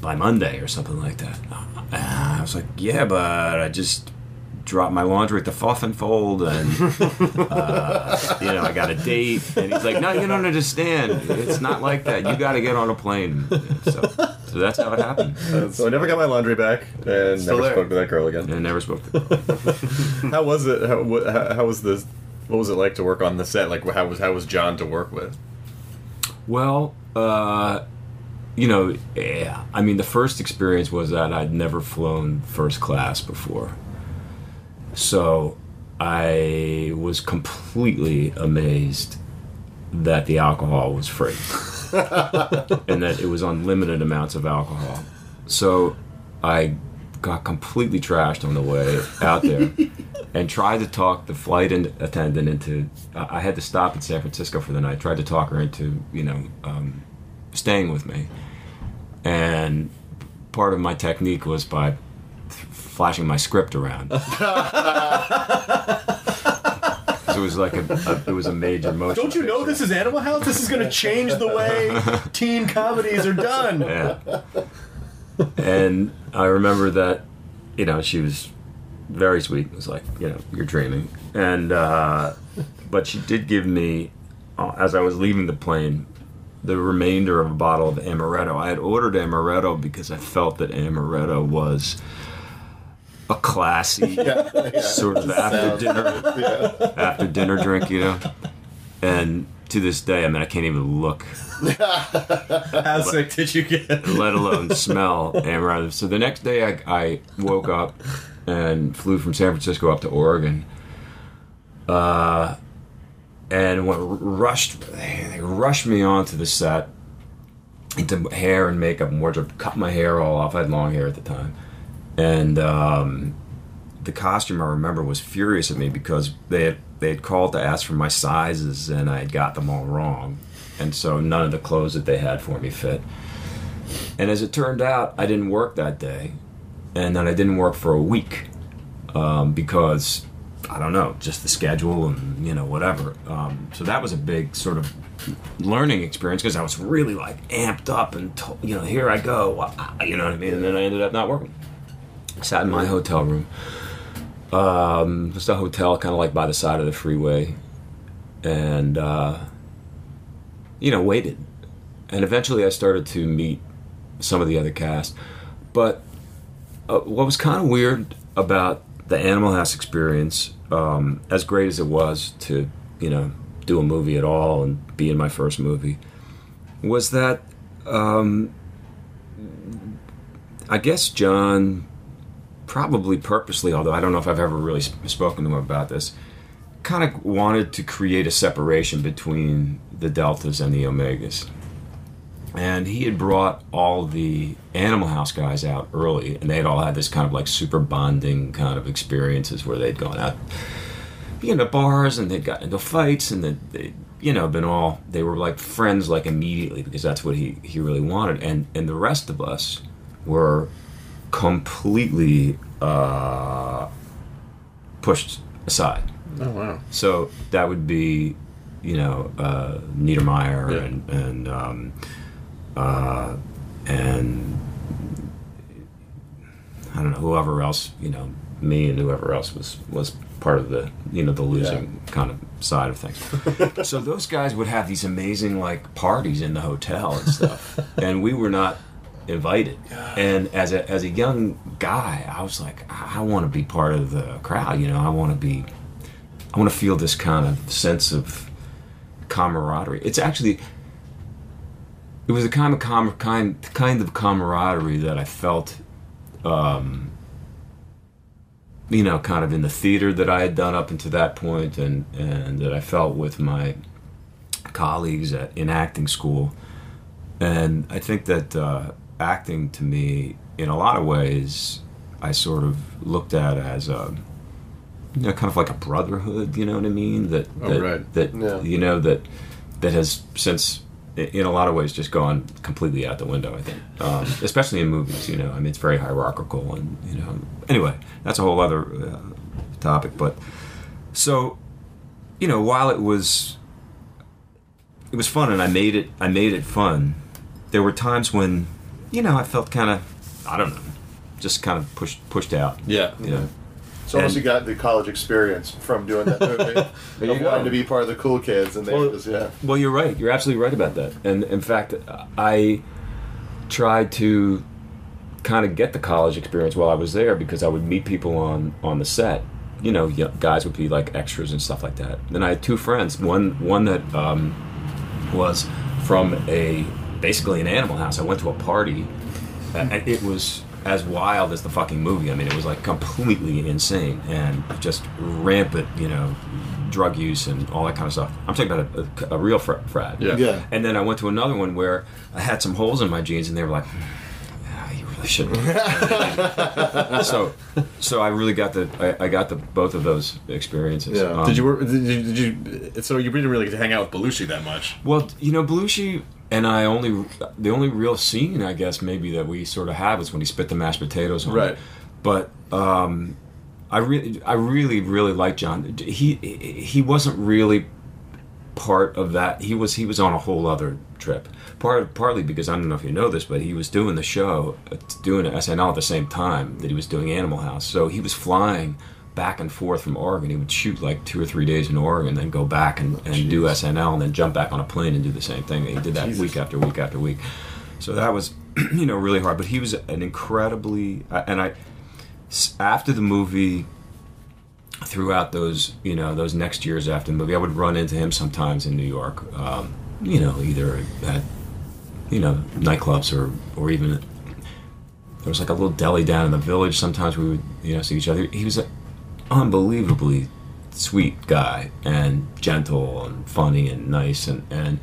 by Monday or something like that." Uh, I was like, "Yeah, but I just dropped my laundry at the Fluff and Fold, and uh, you know, I got a date." And he's like, "No, you don't understand. It's not like that. You got to get on a plane." So, so that's how it happened. So I never got my laundry back, and Still never there. spoke to that girl again. And never spoke to. Her. How was it? How, what, how, how was this? What was it like to work on the set? Like, how was how was John to work with? Well, uh, you know, yeah. I mean, the first experience was that I'd never flown first class before. So I was completely amazed that the alcohol was free and that it was unlimited amounts of alcohol. So I got completely trashed on the way out there and tried to talk the flight attendant into. I had to stop in San Francisco for the night. Tried to talk her into, you know, um, staying with me. And part of my technique was by flashing my script around. it was like a, a it was a major motion. Don't you know picture. this is Animal House? This is going to change the way teen comedies are done. Yeah. and I remember that, you know, she was very sweet. It was like, you know, you're dreaming. And, uh, but she did give me, uh, as I was leaving the plane, the remainder of a bottle of amaretto. I had ordered amaretto because I felt that amaretto was a classy sort of after dinner after dinner drink, you know. And to this day, I mean, I can't even look, How sick did you get? let alone smell amaretto. So the next day, I, I woke up and flew from San Francisco up to Oregon. Uh, and went rushed, they rushed me onto the set into hair and makeup and wardrobe. Cut my hair all off. I had long hair at the time, and um, the costume I remember was furious at me because they had they had called to ask for my sizes and I had got them all wrong, and so none of the clothes that they had for me fit. And as it turned out, I didn't work that day, and then I didn't work for a week um, because I don't know, just the schedule and you know whatever. Um, so that was a big sort of learning experience because I was really like amped up and you know here I go, you know what I mean. And then I ended up not working. Sat in my hotel room, um, just a hotel kind of like by the side of the freeway, and uh, you know waited. And eventually I started to meet some of the other cast, but uh, what was kind of weird about the Animal House experience, um, as great as it was to, you know, do a movie at all and be in my first movie, was that um, I guess John, probably purposely, although I don't know if I've ever really sp- spoken to him about this, kind of wanted to create a separation between the Deltas and the Omegas. And he had brought all the Animal House guys out early, and they had all had this kind of like super bonding kind of experiences where they'd gone out, you know, bars, and they'd gotten into fights, and they, they, you know, been all they were like friends like immediately because that's what he he really wanted, and and the rest of us were completely uh, pushed aside. Oh wow. So that would be, you know, uh, Neidermeyer Yeah. and and um, uh, and I don't know whoever else, you know, me and whoever else was was part of the you know the losing kind of side of things. so those guys would have these amazing like parties in the hotel and stuff, and we were not invited. And as a as a young guy, I was like, I, I want to be part of the crowd. You know, I want to be. I want to feel this kind of sense of camaraderie. It's actually it was a kind of com- kind kind of camaraderie that I felt, um, you know, kind of in the theater that I had done up until that point, and and that I felt with my colleagues at, in acting school, and I think that uh, acting to me, in a lot of ways, I sort of looked at as a you know, kind of like a brotherhood. You know what I mean? That Oh, that, right. that Yeah. you know that that has since in a lot of ways just gone completely out the window. I think, um, especially in movies. You know, I mean, it's very hierarchical, and you know. Anyway, that's a whole other uh, topic. But so, you know, while it was it was fun, and I made it I made it fun. There were times when, you know, I felt kind of I don't know, just kind of pushed pushed out. Yeah. You know. So almost And- you got the college experience from doing that movie. There you of go. wanting to be part of the cool kids, and they Well- just yeah. Well, you're right. You're absolutely right about that. And in fact, I tried to kind of get the college experience while I was there because I would meet people on on the set. You know, guys would be like extras and stuff like that. Then I had two friends. One one that um, was from a basically an animal house. I went to a party, and it was as wild as the fucking movie. I mean, it was like completely insane and just rampant, you know, drug use and all that kind of stuff. I'm talking about a, a, a real fr- frat. Yeah. Yeah. And then I went to another one where I had some holes in my jeans, and they were like, "Yeah, you really shouldn't." so, so I really got the I, I got the both of those experiences. Yeah. Um, Did you work? Did you, did you? So you didn't really get to hang out with Belushi that much. Well, you know, Belushi and I only the only real scene I guess maybe that we sort of have is when he spit the mashed potatoes on. Right. But um, I really, I really, really like John. He he wasn't really part of that. He was he was on a whole other trip. Part partly because I don't know if you know this, but he was doing the show, uh, doing SNL at the same time that he was doing Animal House. So he was flying back and forth from Oregon. He would shoot like two or three days in Oregon, then go back and, and do SNL, and then jump back on a plane and do the same thing. He did that Jesus. week after week after week. So that was, you know, really hard. But he was an incredibly, uh, and I, after the movie, throughout those, you know, those next years after the movie, I would run into him sometimes in New York. Um, you know, either at, you know, nightclubs or or even there was like a little deli down in the village. Sometimes we would, you know, see each other. He was an unbelievably sweet guy and gentle and funny and nice and and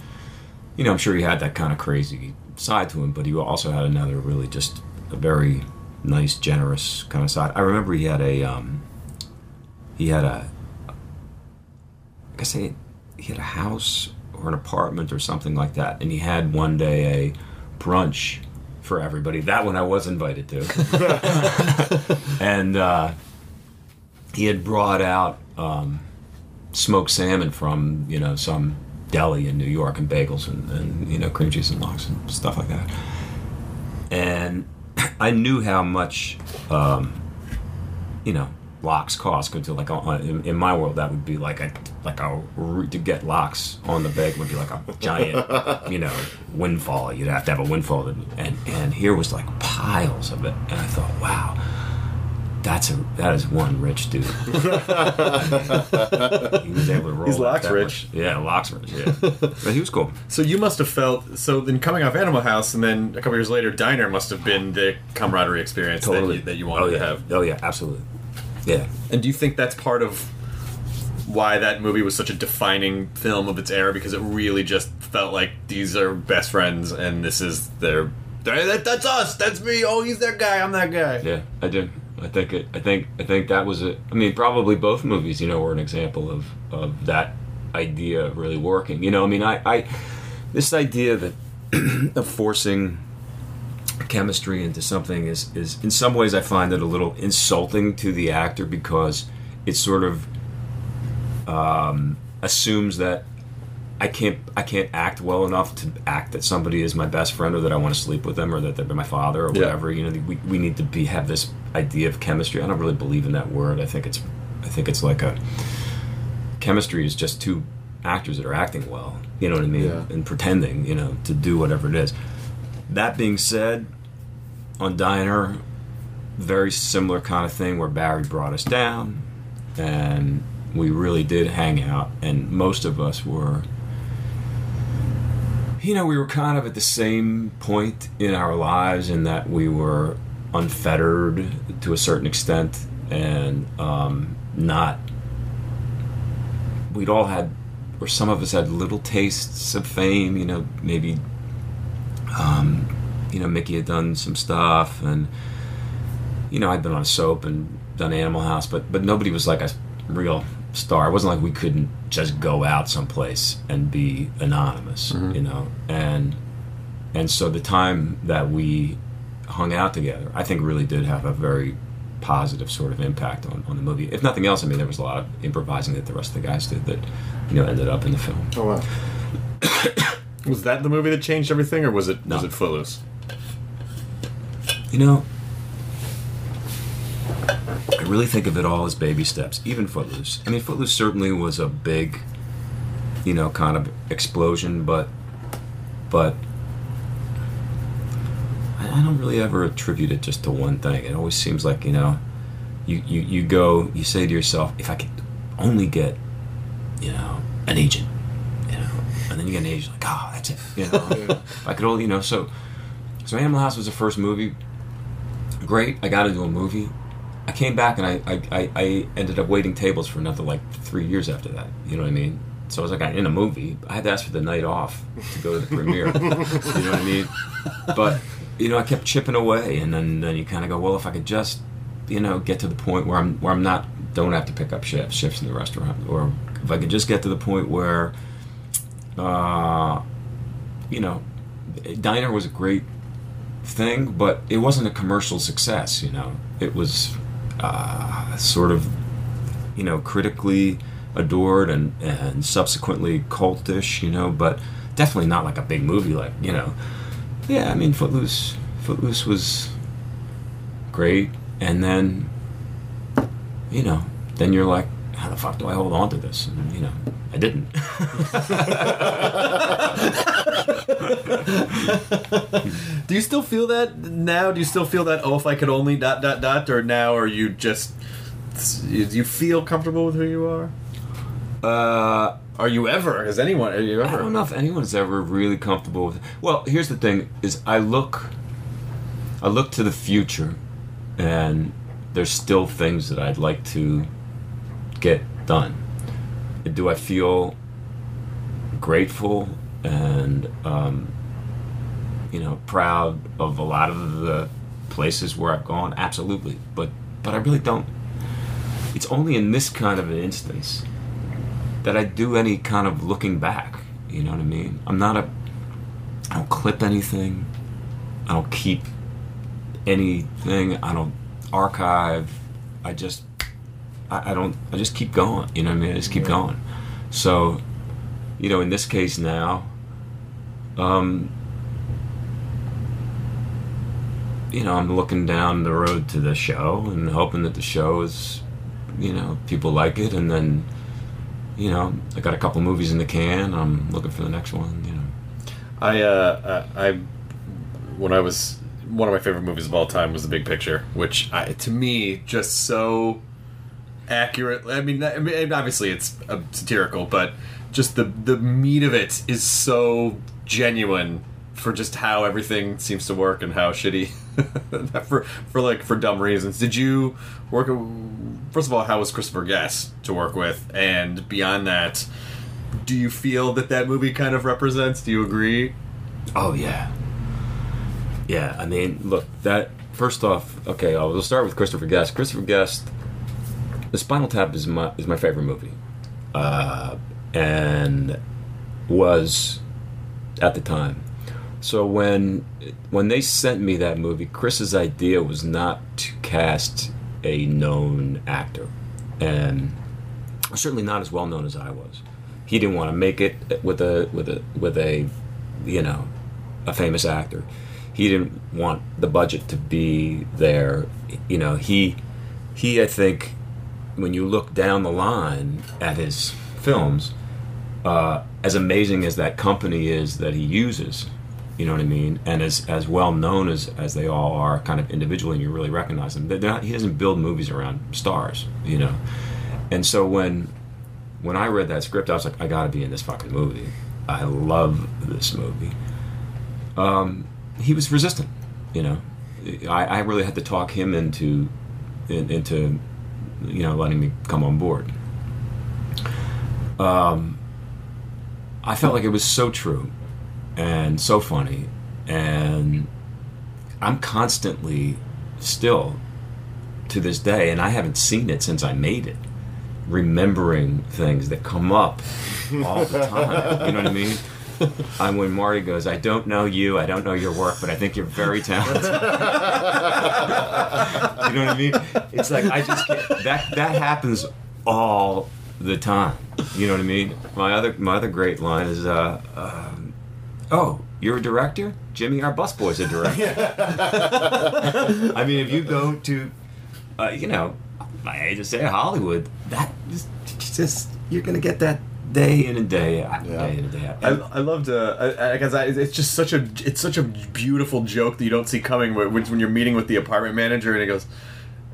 you know, I'm sure he had that kind of crazy side to him, but he also had another really just a very nice, generous kind of side. I remember he had a um, he had a I guess he, he had a house or an apartment or something like that, and he had one day a brunch for everybody. That one I was invited to, and uh, he had brought out um, smoked salmon from you know some deli in New York and bagels and, and you know cream cheese and lox and stuff like that. And I knew how much um, you know lox cost. Go to like in, in my world, that would be like a like a route to get lox on the bag would be like a giant you know windfall. You'd have to have a windfall, to, and and here was like piles of it, and I thought, wow. That's a that is one rich dude. he was able to roll. He's lox rich. much. Yeah, lox rich. Yeah, but he was cool. So you must have felt so. Then coming off Animal House, and then a couple years later, Diner must have been the camaraderie experience that, you, that you wanted oh, yeah. to have. Oh yeah, absolutely. Yeah, And do you think that's part of why that movie was such a defining film of its era? Because it really just felt like these are best friends, and this is their. That, that's us. That's me. Oh, he's that guy. I'm that guy. yeah, I do. I think it. I think. I think that was it. I mean, probably both movies, you know, were an example of of that idea really working. You know, I mean, I, I this idea that of forcing chemistry into something is is in some ways I find it a little insulting to the actor because it sort of um, assumes that I can't I can't act well enough to act that somebody is my best friend or that I want to sleep with them or that they're my father or Yeah. whatever. You know, we, we need to be have this idea of chemistry. I don't really believe in that word. I think it's I think it's like a chemistry is just two actors that are acting well. You know what I mean? Yeah. And pretending, you know, to do whatever it is. That being said, on Diner, very similar kind of thing where Barry brought us down and we really did hang out and most of us were you know we were kind of at the same point in our lives in that we were unfettered to a certain extent and um, not we'd all had or some of us had little tastes of fame you know maybe um, you know mickey had done some stuff and you know, I'd been on a soap and done Animal House, but but nobody was like a real star. It wasn't like we couldn't just go out someplace and be anonymous, you know. And and so the time that we hung out together, I think really did have a very positive sort of impact on, on the movie. If nothing else, I mean, there was a lot of improvising that the rest of the guys did that, you know, ended up in the film. Oh wow. Was that the movie that changed everything, or was it was it Footloose? You know, I really think of it all as baby steps, even Footloose. I mean, Footloose certainly was a big, you know, kind of explosion, but, but I don't really ever attribute it just to one thing. It always seems like, you know, you, you, you go, you say to yourself, if I could only get, you know, an agent, you know, and then you get an agent, like, oh, that's it, you know, if I could only, you know, so, so Animal House was the first movie great. I got into a movie. I came back and I, I, I, I ended up waiting tables for another like three years after that. You know what I mean? So I was like, I'm in a movie. I had to ask for the night off to go to the premiere. you know what I mean? But you know, I kept chipping away, and then then you kind of go, well, if I could just, you know, get to the point where I'm where I'm not don't have to pick up shifts shifts in the restaurant, or if I could just get to the point where, uh, you know, diner was a great thing, but it wasn't a commercial success. You know, it was uh, sort of, you know, critically adored and and subsequently cultish. You know, but definitely not like a big movie. Like you know, yeah. I mean, Footloose. Footloose was great, and then, you know, then you're like, how the fuck do I hold on to this? And, you know, I didn't. Do you still feel that now? Do you still feel that? Oh, if I could only dot dot dot, or now are you just? Do you feel comfortable with who you are? uh, Are you ever? Has anyone? Are you ever? I don't know if anyone's ever really comfortable with. Well, here's the thing: is I look, I look to the future, and there's still things that I'd like to get done. Do I feel grateful and um, you know proud of a lot of the places where I've gone? Absolutely, but but I really don't. It's only in this kind of an instance that I do any kind of looking back. You know what I mean? I'm not a. I don't clip anything. I don't keep anything. I don't archive. I just. I, I don't. I just keep going. You know what I mean? I just keep going. So, you know, in this case now, um, you know, I'm looking down the road to the show and hoping that the show is, you know, people like it, and then you know, I got a couple movies in the can. I'm looking for the next one. You know, I uh, I when I was one of my favorite movies of all time was The Big Picture, which I, to me just so accurate. I mean, I mean, obviously it's uh, satirical, but just the the meat of it is so genuine for just how everything seems to work and how shitty for for like for dumb reasons. Did you work? First of all, how was Christopher Guest to work with? And beyond that, do you feel that that movie kind of represents? Do you agree? oh yeah, yeah. I mean, look that first off. Okay, I'll we'll start with Christopher Guest. Christopher Guest, The Spinal Tap is my is my favorite movie, uh, and was at the time. So when when they sent me that movie, Chris's idea was not to cast a known actor, and certainly not as well known as I was. He didn't want to make it with a with a with a you know a famous actor. He didn't want the budget to be there. You know he he I think when you look down the line at his films, uh, as amazing as that company is that he uses, you know what I mean, and as as well known as as they all are, kind of individually, and you really recognize them. Not, he doesn't build movies around stars, you know. And so when when I read that script, I was like, I got to be in this fucking movie. I love this movie. Um, he was resistant, you know. I, I really had to talk him into in, into you know letting me come on board. Um, I felt like it was so true and so funny, and I'm constantly still to this day, and I haven't seen it since I made it, remembering things that come up all the time. you know what I mean? I'm when Marty goes, I don't know you, I don't know your work, but I think you're very talented. you know what I mean? It's like I just can't, that that happens all the time. You know what I mean? My other my other great line is, uh, um, "Oh, you're a director? Jimmy, our busboy's a director." I mean, if you go to, uh, you know, I hate to say it, Hollywood, that just you're gonna get that day in and day out, Yeah. day in and day out. I, I loved uh because I, it's just such a it's such a beautiful joke that you don't see coming when, when you're meeting with the apartment manager and he goes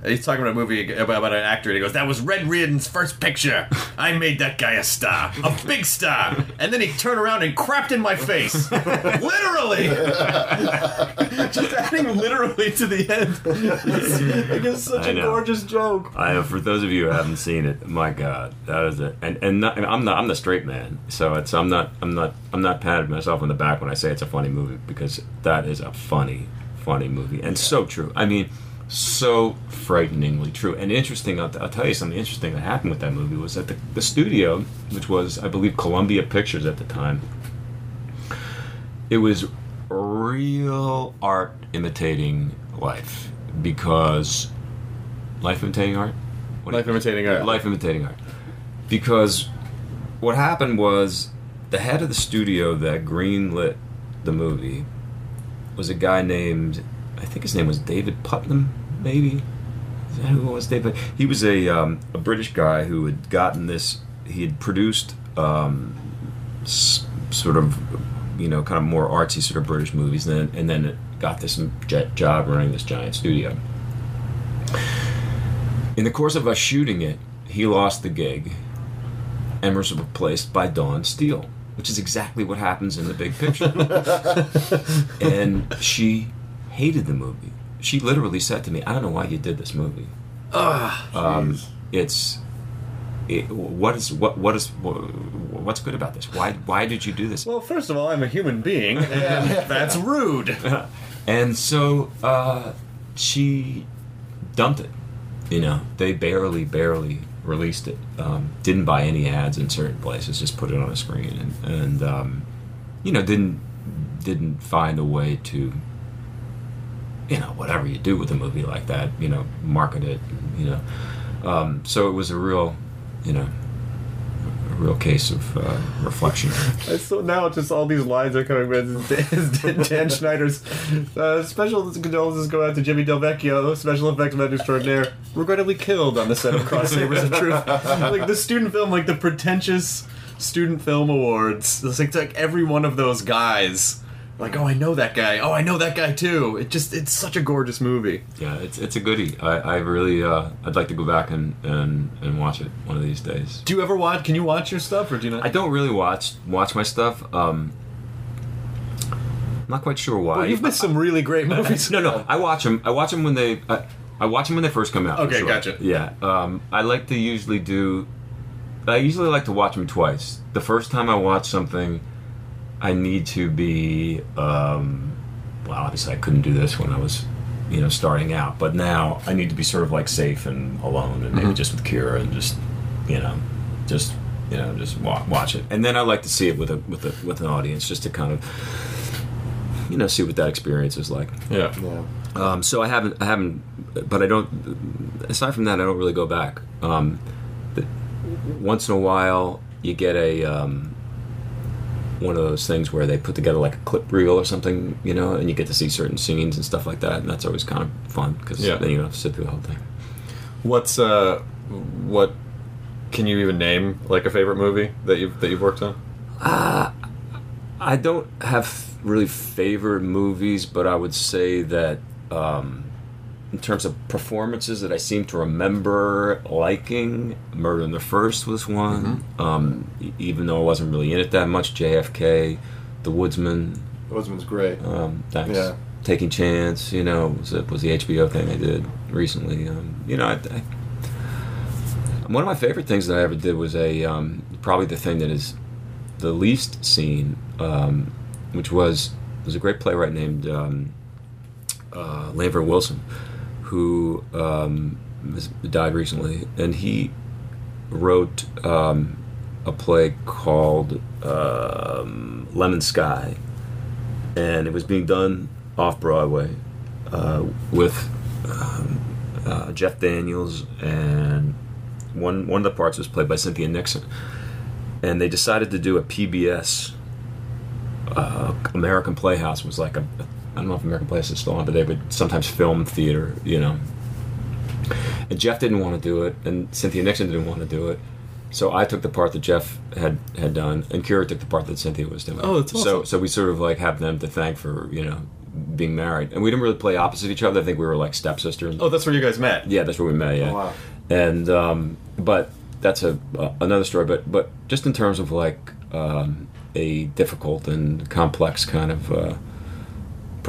he's talking about a movie about, about an actor and he goes that was Red Reardon's first picture I made that guy a star a big star and then he turned around and crapped in my face literally just adding literally to the end it's, like, it's such I a know. gorgeous joke I know. For those of you who haven't seen it, my God, that is it. And and not, I'm not. I'm the straight man, so it's. I'm not. I'm not. I'm not patting myself on the back when I say it's a funny movie because that is a funny, funny movie and so true. I mean, so frighteningly true and interesting. I'll, I'll tell you something interesting that happened with that movie was that the, the studio, which was I believe Columbia Pictures at the time, it was real art imitating life because life imitating art. What life imitating art life imitating art. Because what happened was the head of the studio that greenlit the movie was a guy named I think his name was David Puttnam, maybe. Is that who it was Dave? He was a um, a British guy who had gotten this. He had produced um, s- sort of you know kind of more artsy sort of British movies, and then and then got this jet job running this giant studio. In the course of us shooting it, he lost the gig and was replaced by Dawn Steel, which is exactly what happens in the big picture. and she hated the movie. She literally said to me, "I don't know why you did this movie. um, it's it, what is what what is what's good about this? Why why did you do this?" Well, first of all, I'm a human being, and that's rude. And so uh, she dumped it. You know, they barely, barely released it. Um, didn't buy any ads in certain places. Just put it on a screen, and, and um, you know, didn't didn't find a way to, you know, whatever you do with a movie like that, you know, market it. You know, um, so it was a real, you know, a real case of uh, reflection. So now just all these lines are coming with Dan Schneider's uh, special condolences go out to Jimmy Del Vecchio, special effects man extraordinaire, regrettably killed on the set of Cross Sabers of Truth. like the student film, like the pretentious student film awards. It's like, it's like every one of those guys. Like, oh, I know that guy. Oh, I know that guy too. It just, it's such a gorgeous movie. Yeah, it's it's a goodie. I, I really uh, I'd like to go back and, and, and watch it one of these days. Do you ever watch? Can you watch your stuff, or do you not? I don't really watch watch my stuff. Um, I'm not quite sure why. Well, you've missed some really great movies. no, no, I watch them. I watch them when they. I, I watch them when they first come out. Okay, sure. gotcha. Yeah, um, I like to usually do. I usually like to watch them twice. The first time I watch something, I need to be. Um, well, obviously, I couldn't do this when I was, you know, starting out. But now I need to be sort of like safe and alone, and maybe Mm-hmm. just with Kyra and just, you know, just you know, just wa- watch it. And then I like to see it with a with a with an audience, just to kind of, you know, see what that experience is like. Yeah. Yeah. Um, so I haven't, I haven't, but I don't. Aside from that, I don't really go back. Um, but once in a while, you get a um, one of those things where they put together like a clip reel or something, you know, and you get to see certain scenes and stuff like that, and that's always kind of fun because Yeah. then you don't have to sit through the whole thing. What's uh, what? Can you even name like a favorite movie that you've that you've worked on? I don't have really favorite movies, but I would say that um, in terms of performances that I seem to remember liking, Murder in the First was one. Um, e- even though I wasn't really in it that much, JFK, The Woodsman, Bozeman's great. um, thanks. Yeah. Taking Chance, you know, was it was the HBO thing I did recently. Um, you know, I, I, one of my favorite things that I ever did was a um, probably the thing that is the least seen, um, which was there's a great playwright named um, uh, Wilson, who um, died recently, and he wrote um, a play called um, Lemon Sky, and it was being done off Broadway uh, with um, uh, Jeff Daniels, and one one of the parts was played by Cynthia Nixon, and they decided to do a PBS. Uh, American Playhouse was like a I don't know if American Playhouse is still on, but they would sometimes film theater, you know. And Jeff didn't want to do it, and Cynthia Nixon didn't want to do it. So I took the part that Jeff had had done, and Kyra took the part that Cynthia was doing. Oh, that's So awesome. so we sort of like have them to thank for you know being married, and we didn't really play opposite each other. I think we were like stepsisters. Oh, that's where you guys met. Yeah, that's where we met. Yeah, Oh, wow. and um, but that's a uh, another story. But but just in terms of like um, a difficult and complex kind of uh,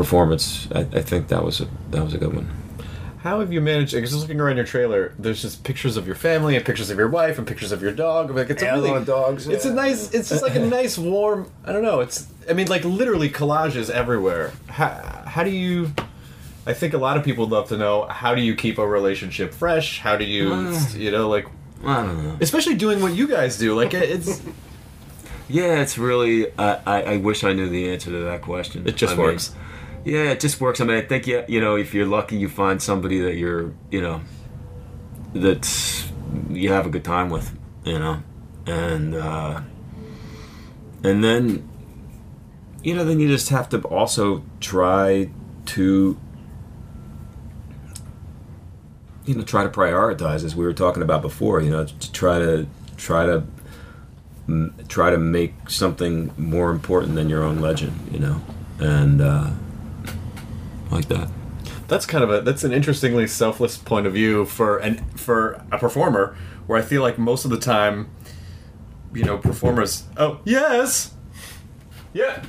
performance, I, I think that was a that was a good one. How have you managed? Because just looking around your trailer, there's just pictures of your family and pictures of your wife and pictures of your dog. Like it's a really little dogs, It's a nice. It's just like a nice warm. I don't know. It's. I mean, like literally collages everywhere. How, how do you? I think a lot of people would love to know how do you keep a relationship fresh? How do you, Mm. you know, like I don't know. especially doing what you guys do. Like it's Yeah, it's really. I I, I wish I knew the answer to that question. It just I mean, works. Yeah, it just works. I mean, I think yeah, you know, if you're lucky, you find somebody that you're, you know, that you have a good time with, you know, and uh, and then, you know, then you just have to also try to. you know try to prioritize as we were talking about before. You know, to try to try to try to make something more important than your own legend. You know, and uh, like that. That's kind of a that's an interestingly selfless point of view for an for a performer where I feel like most of the time you know performers oh yes yeah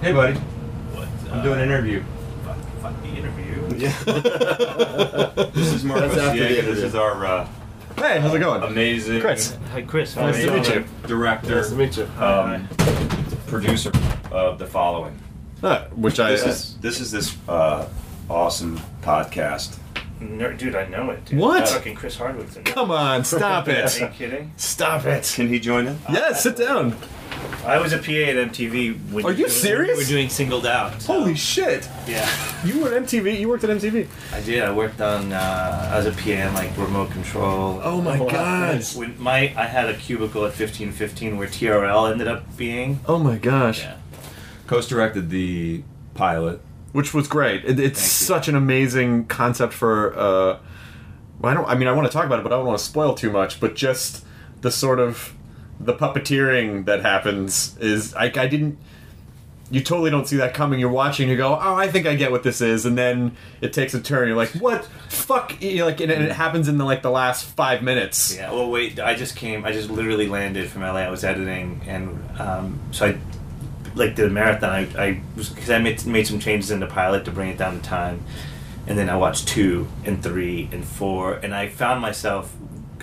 Hey buddy What? I'm doing an interview. Fuck, fuck the interview. Yeah. This is Marcos That's after the Diego. This is our uh, Hey how's it going amazing Chris Hi, Chris. Nice to meet you. director, Nice to meet you. um, producer of the following. Ah, which I This is this is this uh, awesome podcast. No, dude, I know it. Dude. What? Fucking Chris Hardwick's in it. come on stop it. Are you it kidding? stop it Can he join in? yeah sit down I was a PA at MTV. When Are you when serious? We were doing Singled Out. so- holy shit Yeah, you were at MTV you worked at MTV I did. I worked on uh, as a PA on like remote control. oh my god When my I had a cubicle at fifteen fifteen where TRL ended up being. oh my gosh Yeah. Coast directed the pilot. which was great. It, it's Thank you. such an amazing concept for. Uh, well, I don't. I mean, I want to talk about it, but I don't want to spoil too much. But just the sort of the puppeteering that happens is I, I didn't. You totally don't see that coming. You're watching, you go, "Oh, I think I get what this is," and then it takes a turn. You're like, "What? Fuck!" You're like, and it happens in the like the last five minutes. Yeah. Well, wait. I just came. I just literally landed from LA. I was editing, and um, so I like did a marathon. I, I was because I made made some changes in the pilot to bring it down to time, and then I watched two and three and four, and I found myself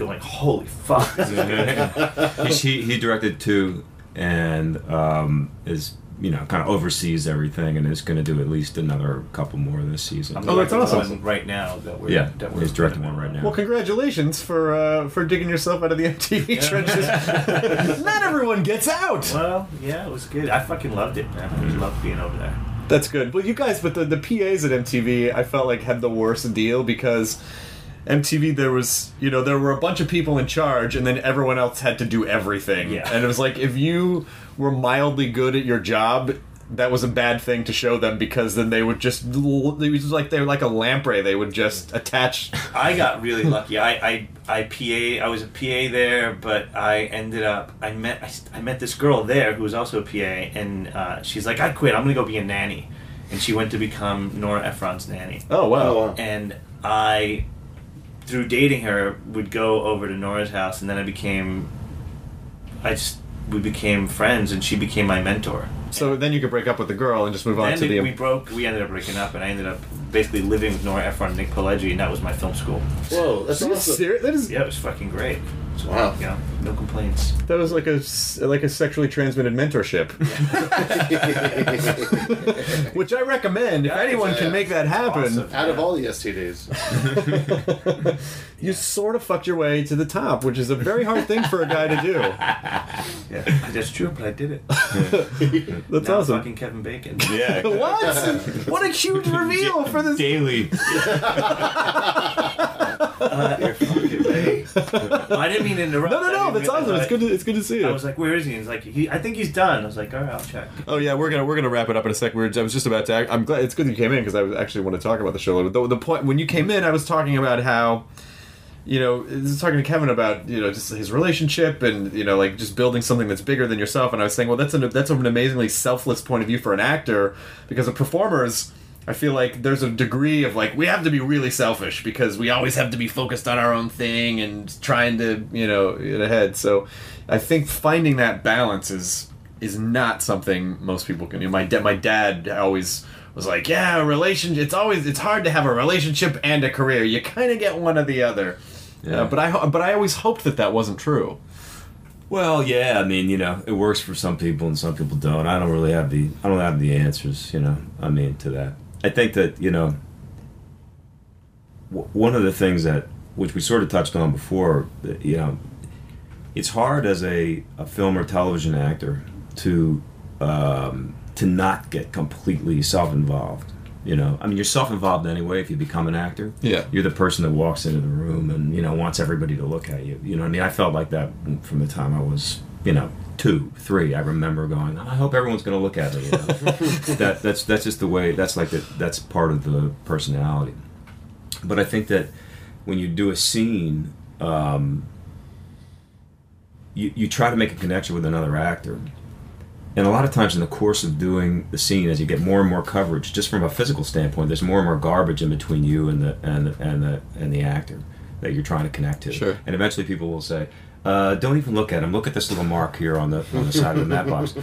going, "Holy fuck!" he he directed two and um, is you know kind of oversees everything and is going to do at least another couple more this season. I'm Oh, that's awesome. one right now. That we're yeah, that we're he's directing one right now. Well, congratulations for uh, for digging yourself out of the MTV trenches. Not everyone gets out. Well, yeah, it was good. I fucking loved it, man. I loved being over there. That's good. Well, you guys, but the, the PAs at MTV, I felt like had the worst deal because MTV there was, you know, there were a bunch of people in charge, and then everyone else had to do everything. Yeah. And it was like if you were mildly good at your job. That was a bad thing to show them because then they would just it was like they were like a lamprey. They would just attach. I got really lucky. I, I, I PA. I was a PA there, but I ended up. I met. I, I met this girl there who was also a PA, and uh, she's like, "I quit. I'm gonna go be a nanny," and she went to become Nora Ephron's nanny. Oh wow! Oh, wow. And I, through dating her, would go over to Nora's house, and then I became. I just we became friends, and she became my mentor. So then you could break up with the girl and just move on Then to the. we broke. We ended up breaking up, and I ended up basically living with Nora Ephron and Nick Pileggi, and that was my film school. Whoa, that's Are awesome. serious? That is Yeah, it was fucking great. So, Wow. You know, no complaints. that was like a s- like a sexually transmitted mentorship. Which I recommend. If Yeah, anyone can yeah. make that happen, Awesome. Out of all the STDs, you sort of fucked your way to the top, which is a very hard thing for a guy to do. Yeah, that's true, but I did it. That's now I'm awesome. fucking Kevin Bacon. yeah, What? What a huge reveal for this. daily. Uh, you're fucking right. I didn't mean to interrupt. No, no, no. That's awesome. It's good. To, it's good to see I was like, "Where is he?" He's like, he, "I think he's done." I was like, "All right, I'll check." Oh yeah, we're gonna we're gonna wrap it up in a sec. We were, I was just about to. I'm glad it's good you came in because I actually want to talk about the show. a little bit. The, the point when you came in, I was talking about how, you know, was talking to Kevin about you know just his relationship and you know like just building something that's bigger than yourself. And I was saying, well, that's an that's an amazingly selfless point of view for an actor because of performers. I feel like there's a degree of like we have to be really selfish because we always have to be focused on our own thing and trying to you know get ahead. So I think finding that balance is is not something most people can do. My dad, my dad always was like, "Yeah, a relationship. It's always it's hard to have a relationship and a career. You kind of get one or the other." Yeah. Uh, but I but I always hoped that that wasn't true. Well, yeah, I mean, you know, it works for some people and some people don't. I don't really have the I don't have the answers, you know. I mean, to that. I think that you know, w- one of the things that which we sort of touched on before, that, you know, it's hard as a, a film or television actor to um, to not get completely self-involved. You know, I mean, you're self-involved anyway if you become an actor. Yeah. you're the person that walks into the room and you know wants everybody to look at you. You know, what I mean, I felt like that from the time I was, you know, two, three, I remember going, I hope everyone's going to look at me. You know? that that's that's just the way. That's like the, that's part of the personality. But I think that when you do a scene, um, you you try to make a connection with another actor. And a lot of times in the course of doing the scene, as you get more and more coverage, just from a physical standpoint, there's more and more garbage in between you and the and the, and the and the actor that you're trying to connect to. Sure. And eventually, people will say, uh, "Don't even look at him. Look at this little mark here on the on the side of the matte box."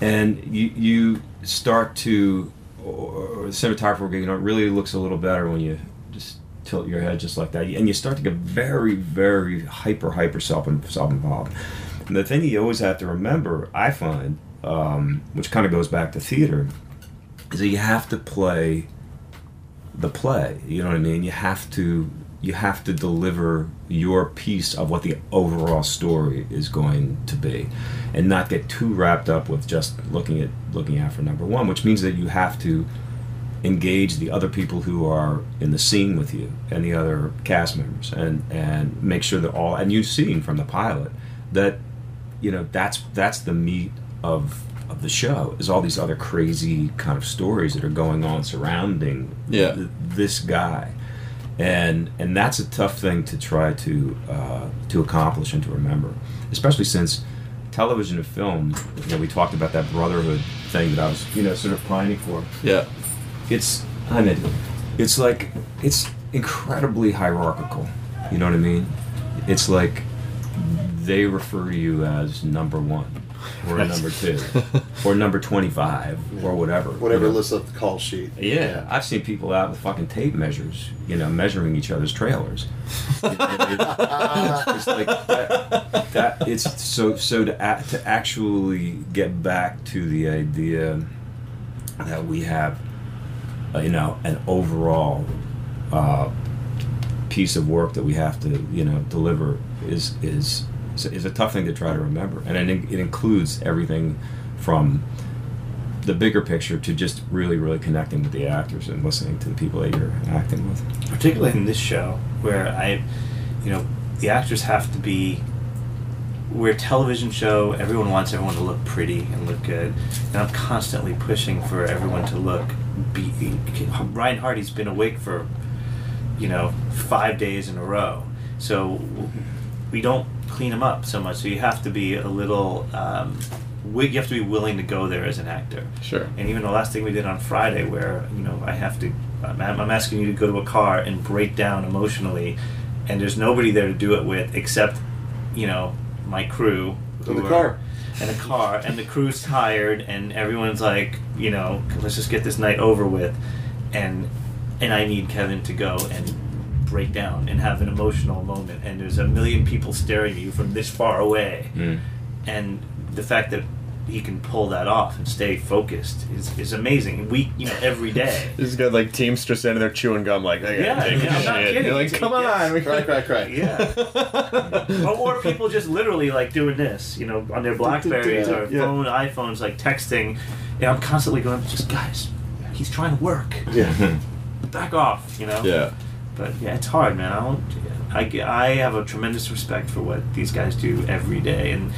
And you you start to, or the cinematographer, you know, really looks a little better when you just tilt your head just like that, and you start to get very very hyper hyper self self involved. And the thing you always have to remember, I find, um, which kind of goes back to theater, is that you have to play the play. You know what I mean? You have to you have to deliver your piece of what the overall story is going to be, and not get too wrapped up with just looking at looking out for number one, which means that you have to engage the other people who are in the scene with you and the other cast members and and make sure that all and you've seen from the pilot that you know that's that's the meat of of the show is all these other crazy kind of stories that are going on surrounding Yeah. th- this guy and and that's a tough thing to try to uh, to accomplish and to remember especially since television and film you know we talked about that brotherhood thing that I was you know sort of pining for Yeah. it's I mean, it's like it's incredibly hierarchical. You know what I mean? It's like they refer to you as number one or number two or number twenty-five or whatever. Whatever you know? lists up the call sheet. Yeah, I've seen people out with fucking tape measures, you know, measuring each other's trailers. It- it- it's like that, that- It's so so to act, to actually get back to the idea that we have, uh, you know, an overall uh, piece of work that we have to, you know, deliver is is is a tough thing to try to remember, and it, it includes everything from the bigger picture to just really, really connecting with the actors and listening to the people that you're acting with. particularly in this show where I, you know, the actors have to be. We're a television show. Everyone wants everyone to look pretty and look good, and I'm constantly pushing for everyone to look. Be, Ryan Hardy's been awake for, you know, five days in a row, so we don't clean them up so much. So you have to be a little. Um, wi- you have to be willing to go there as an actor. Sure. And even the last thing we did on Friday, where you know I have to, I'm, I'm asking you to go to a car and break down emotionally, and there's nobody there to do it with except, you know, my crew. In who the are- car. And the car, and the crew's tired, and everyone's like, you know, let's just get this night over with, and and I need Kevin to go and break down and have an emotional moment, and there's a million people staring at you from this far away, hmm. and the fact that he can pull that off and stay focused is, is amazing. We, you know, every day. This has got like Teamster standing there chewing gum, like, I Yeah, take yeah, a I'm not kidding. You're like, come on. we- Cry, cry, cry. Yeah. or, or people just literally like doing this, you know, on their Blackberries or Yeah. phone, iPhones, like texting. And I'm constantly going, just guys, he's trying to work. Yeah. Back off, you know. Yeah. But yeah, it's hard, man. I don't. I, I have a tremendous respect for what these guys do every day, and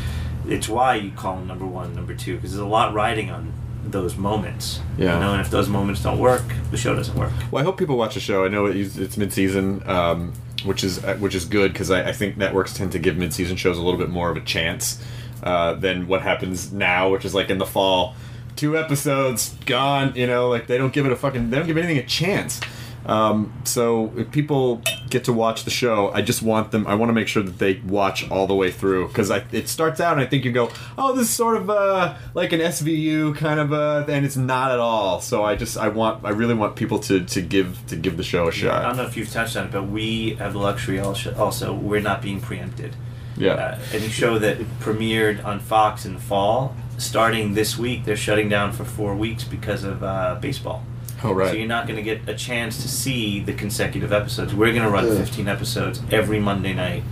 it's why you call them number one, number two, because there's a lot riding on those moments. Yeah. You know, and if those moments don't work, the show doesn't work. Well, I hope people watch the show. I know it's mid-season, um, which is uh, which is good because I, I think networks tend to give mid-season shows a little bit more of a chance uh, than what happens now, which is like in the fall, two episodes gone. You know, like they don't give it a fucking they don't give anything a chance. Um, so if people get to watch the show, I just want them. I want to make sure that they watch all the way through because it starts out and I think you go, oh, this is sort of uh, like an SVU kind of, uh, and it's not at all. So I just I want I really want people to, to give to give the show a shot. I don't know if you've touched on it, but we have the luxury also, also we're not being preempted. Yeah. Uh, any show that premiered on Fox in the fall, starting this week, they're shutting down for four weeks because of uh, baseball. Oh right. So you're not going to get a chance to see the consecutive episodes. We're going to run 15 episodes every Monday night.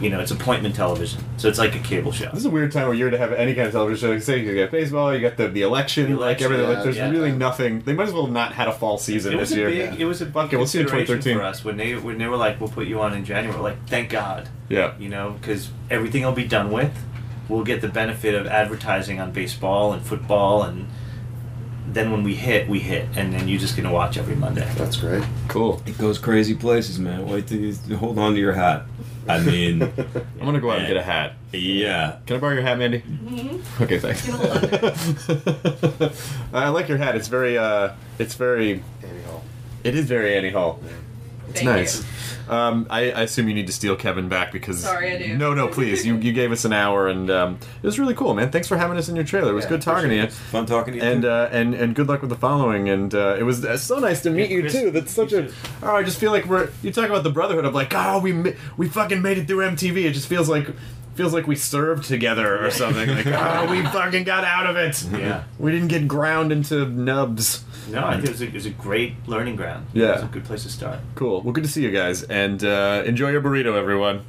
You know, it's appointment television, so it's like a cable show. This is a weird time of year to have any kind of television show. Like, say you got baseball, you got the, the election, The like election, everything. yeah, like, there's yeah. really nothing. They might as well not had a fall season It was this a year. big, it was a Fuck it, we'll see in 2013. for us when they when they were like, "We'll put you on in January." We're like, thank God, Yeah. you know, because everything will be done with, we'll get the benefit of advertising on baseball and football, and then when we hit, we hit, and then you're just gonna watch every Monday. That's great. Cool. It goes crazy places, man. Wait till you hold on to your hat. I mean, I'm gonna go out and get a hat. yeah. Can I borrow your hat, Mandy? Mm-hmm. Okay, thanks. I like your hat. It's very, uh, it's very. Annie Hall. It is very Annie Hall. It's Thank nice. Um, I, I assume you need to steal Kevin back because. Sorry, I do. No, no, please. You you gave us an hour and um, it was really cool, man. Thanks for having us in your trailer. It was Yeah, good talking to you. Fun talking to you. And uh, and and good luck with the following. And uh, it was uh, so nice to meet you Chris, too. That's such you a. Oh, I just feel like we're. You talk about the brotherhood of like, oh, we we fucking made it through MTV. It just feels like feels like we served together or something. Like, oh, we fucking got out of it. Yeah. We didn't get ground into nubs. No, I think it was a, it was a great learning ground. Yeah. it was a good place to start. Cool. Well, good to see you guys, and uh, enjoy your burrito, everyone.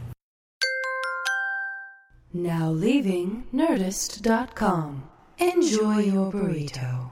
Now leaving Nerdist.com. Enjoy your burrito.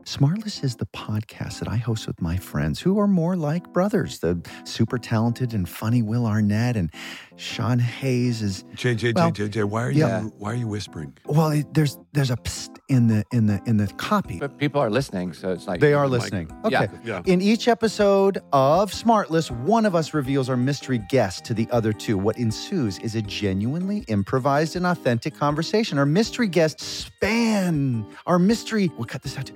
Smartless is the podcast that I host with my friends who are more like brothers. The super talented and funny Will Arnett and Sean Hayes is JJ, Well, JJ, why are yeah. you why are you whispering? well. It, there's there's a psst in the in the in the copy. But people are listening, so it's like They are listening. Yeah. Okay. Yeah. In each episode of Smartless, one of us reveals our mystery guest to the other two. What ensues is a genuinely improvised and authentic conversation. Our mystery guests span our mystery. We'll cut this out too.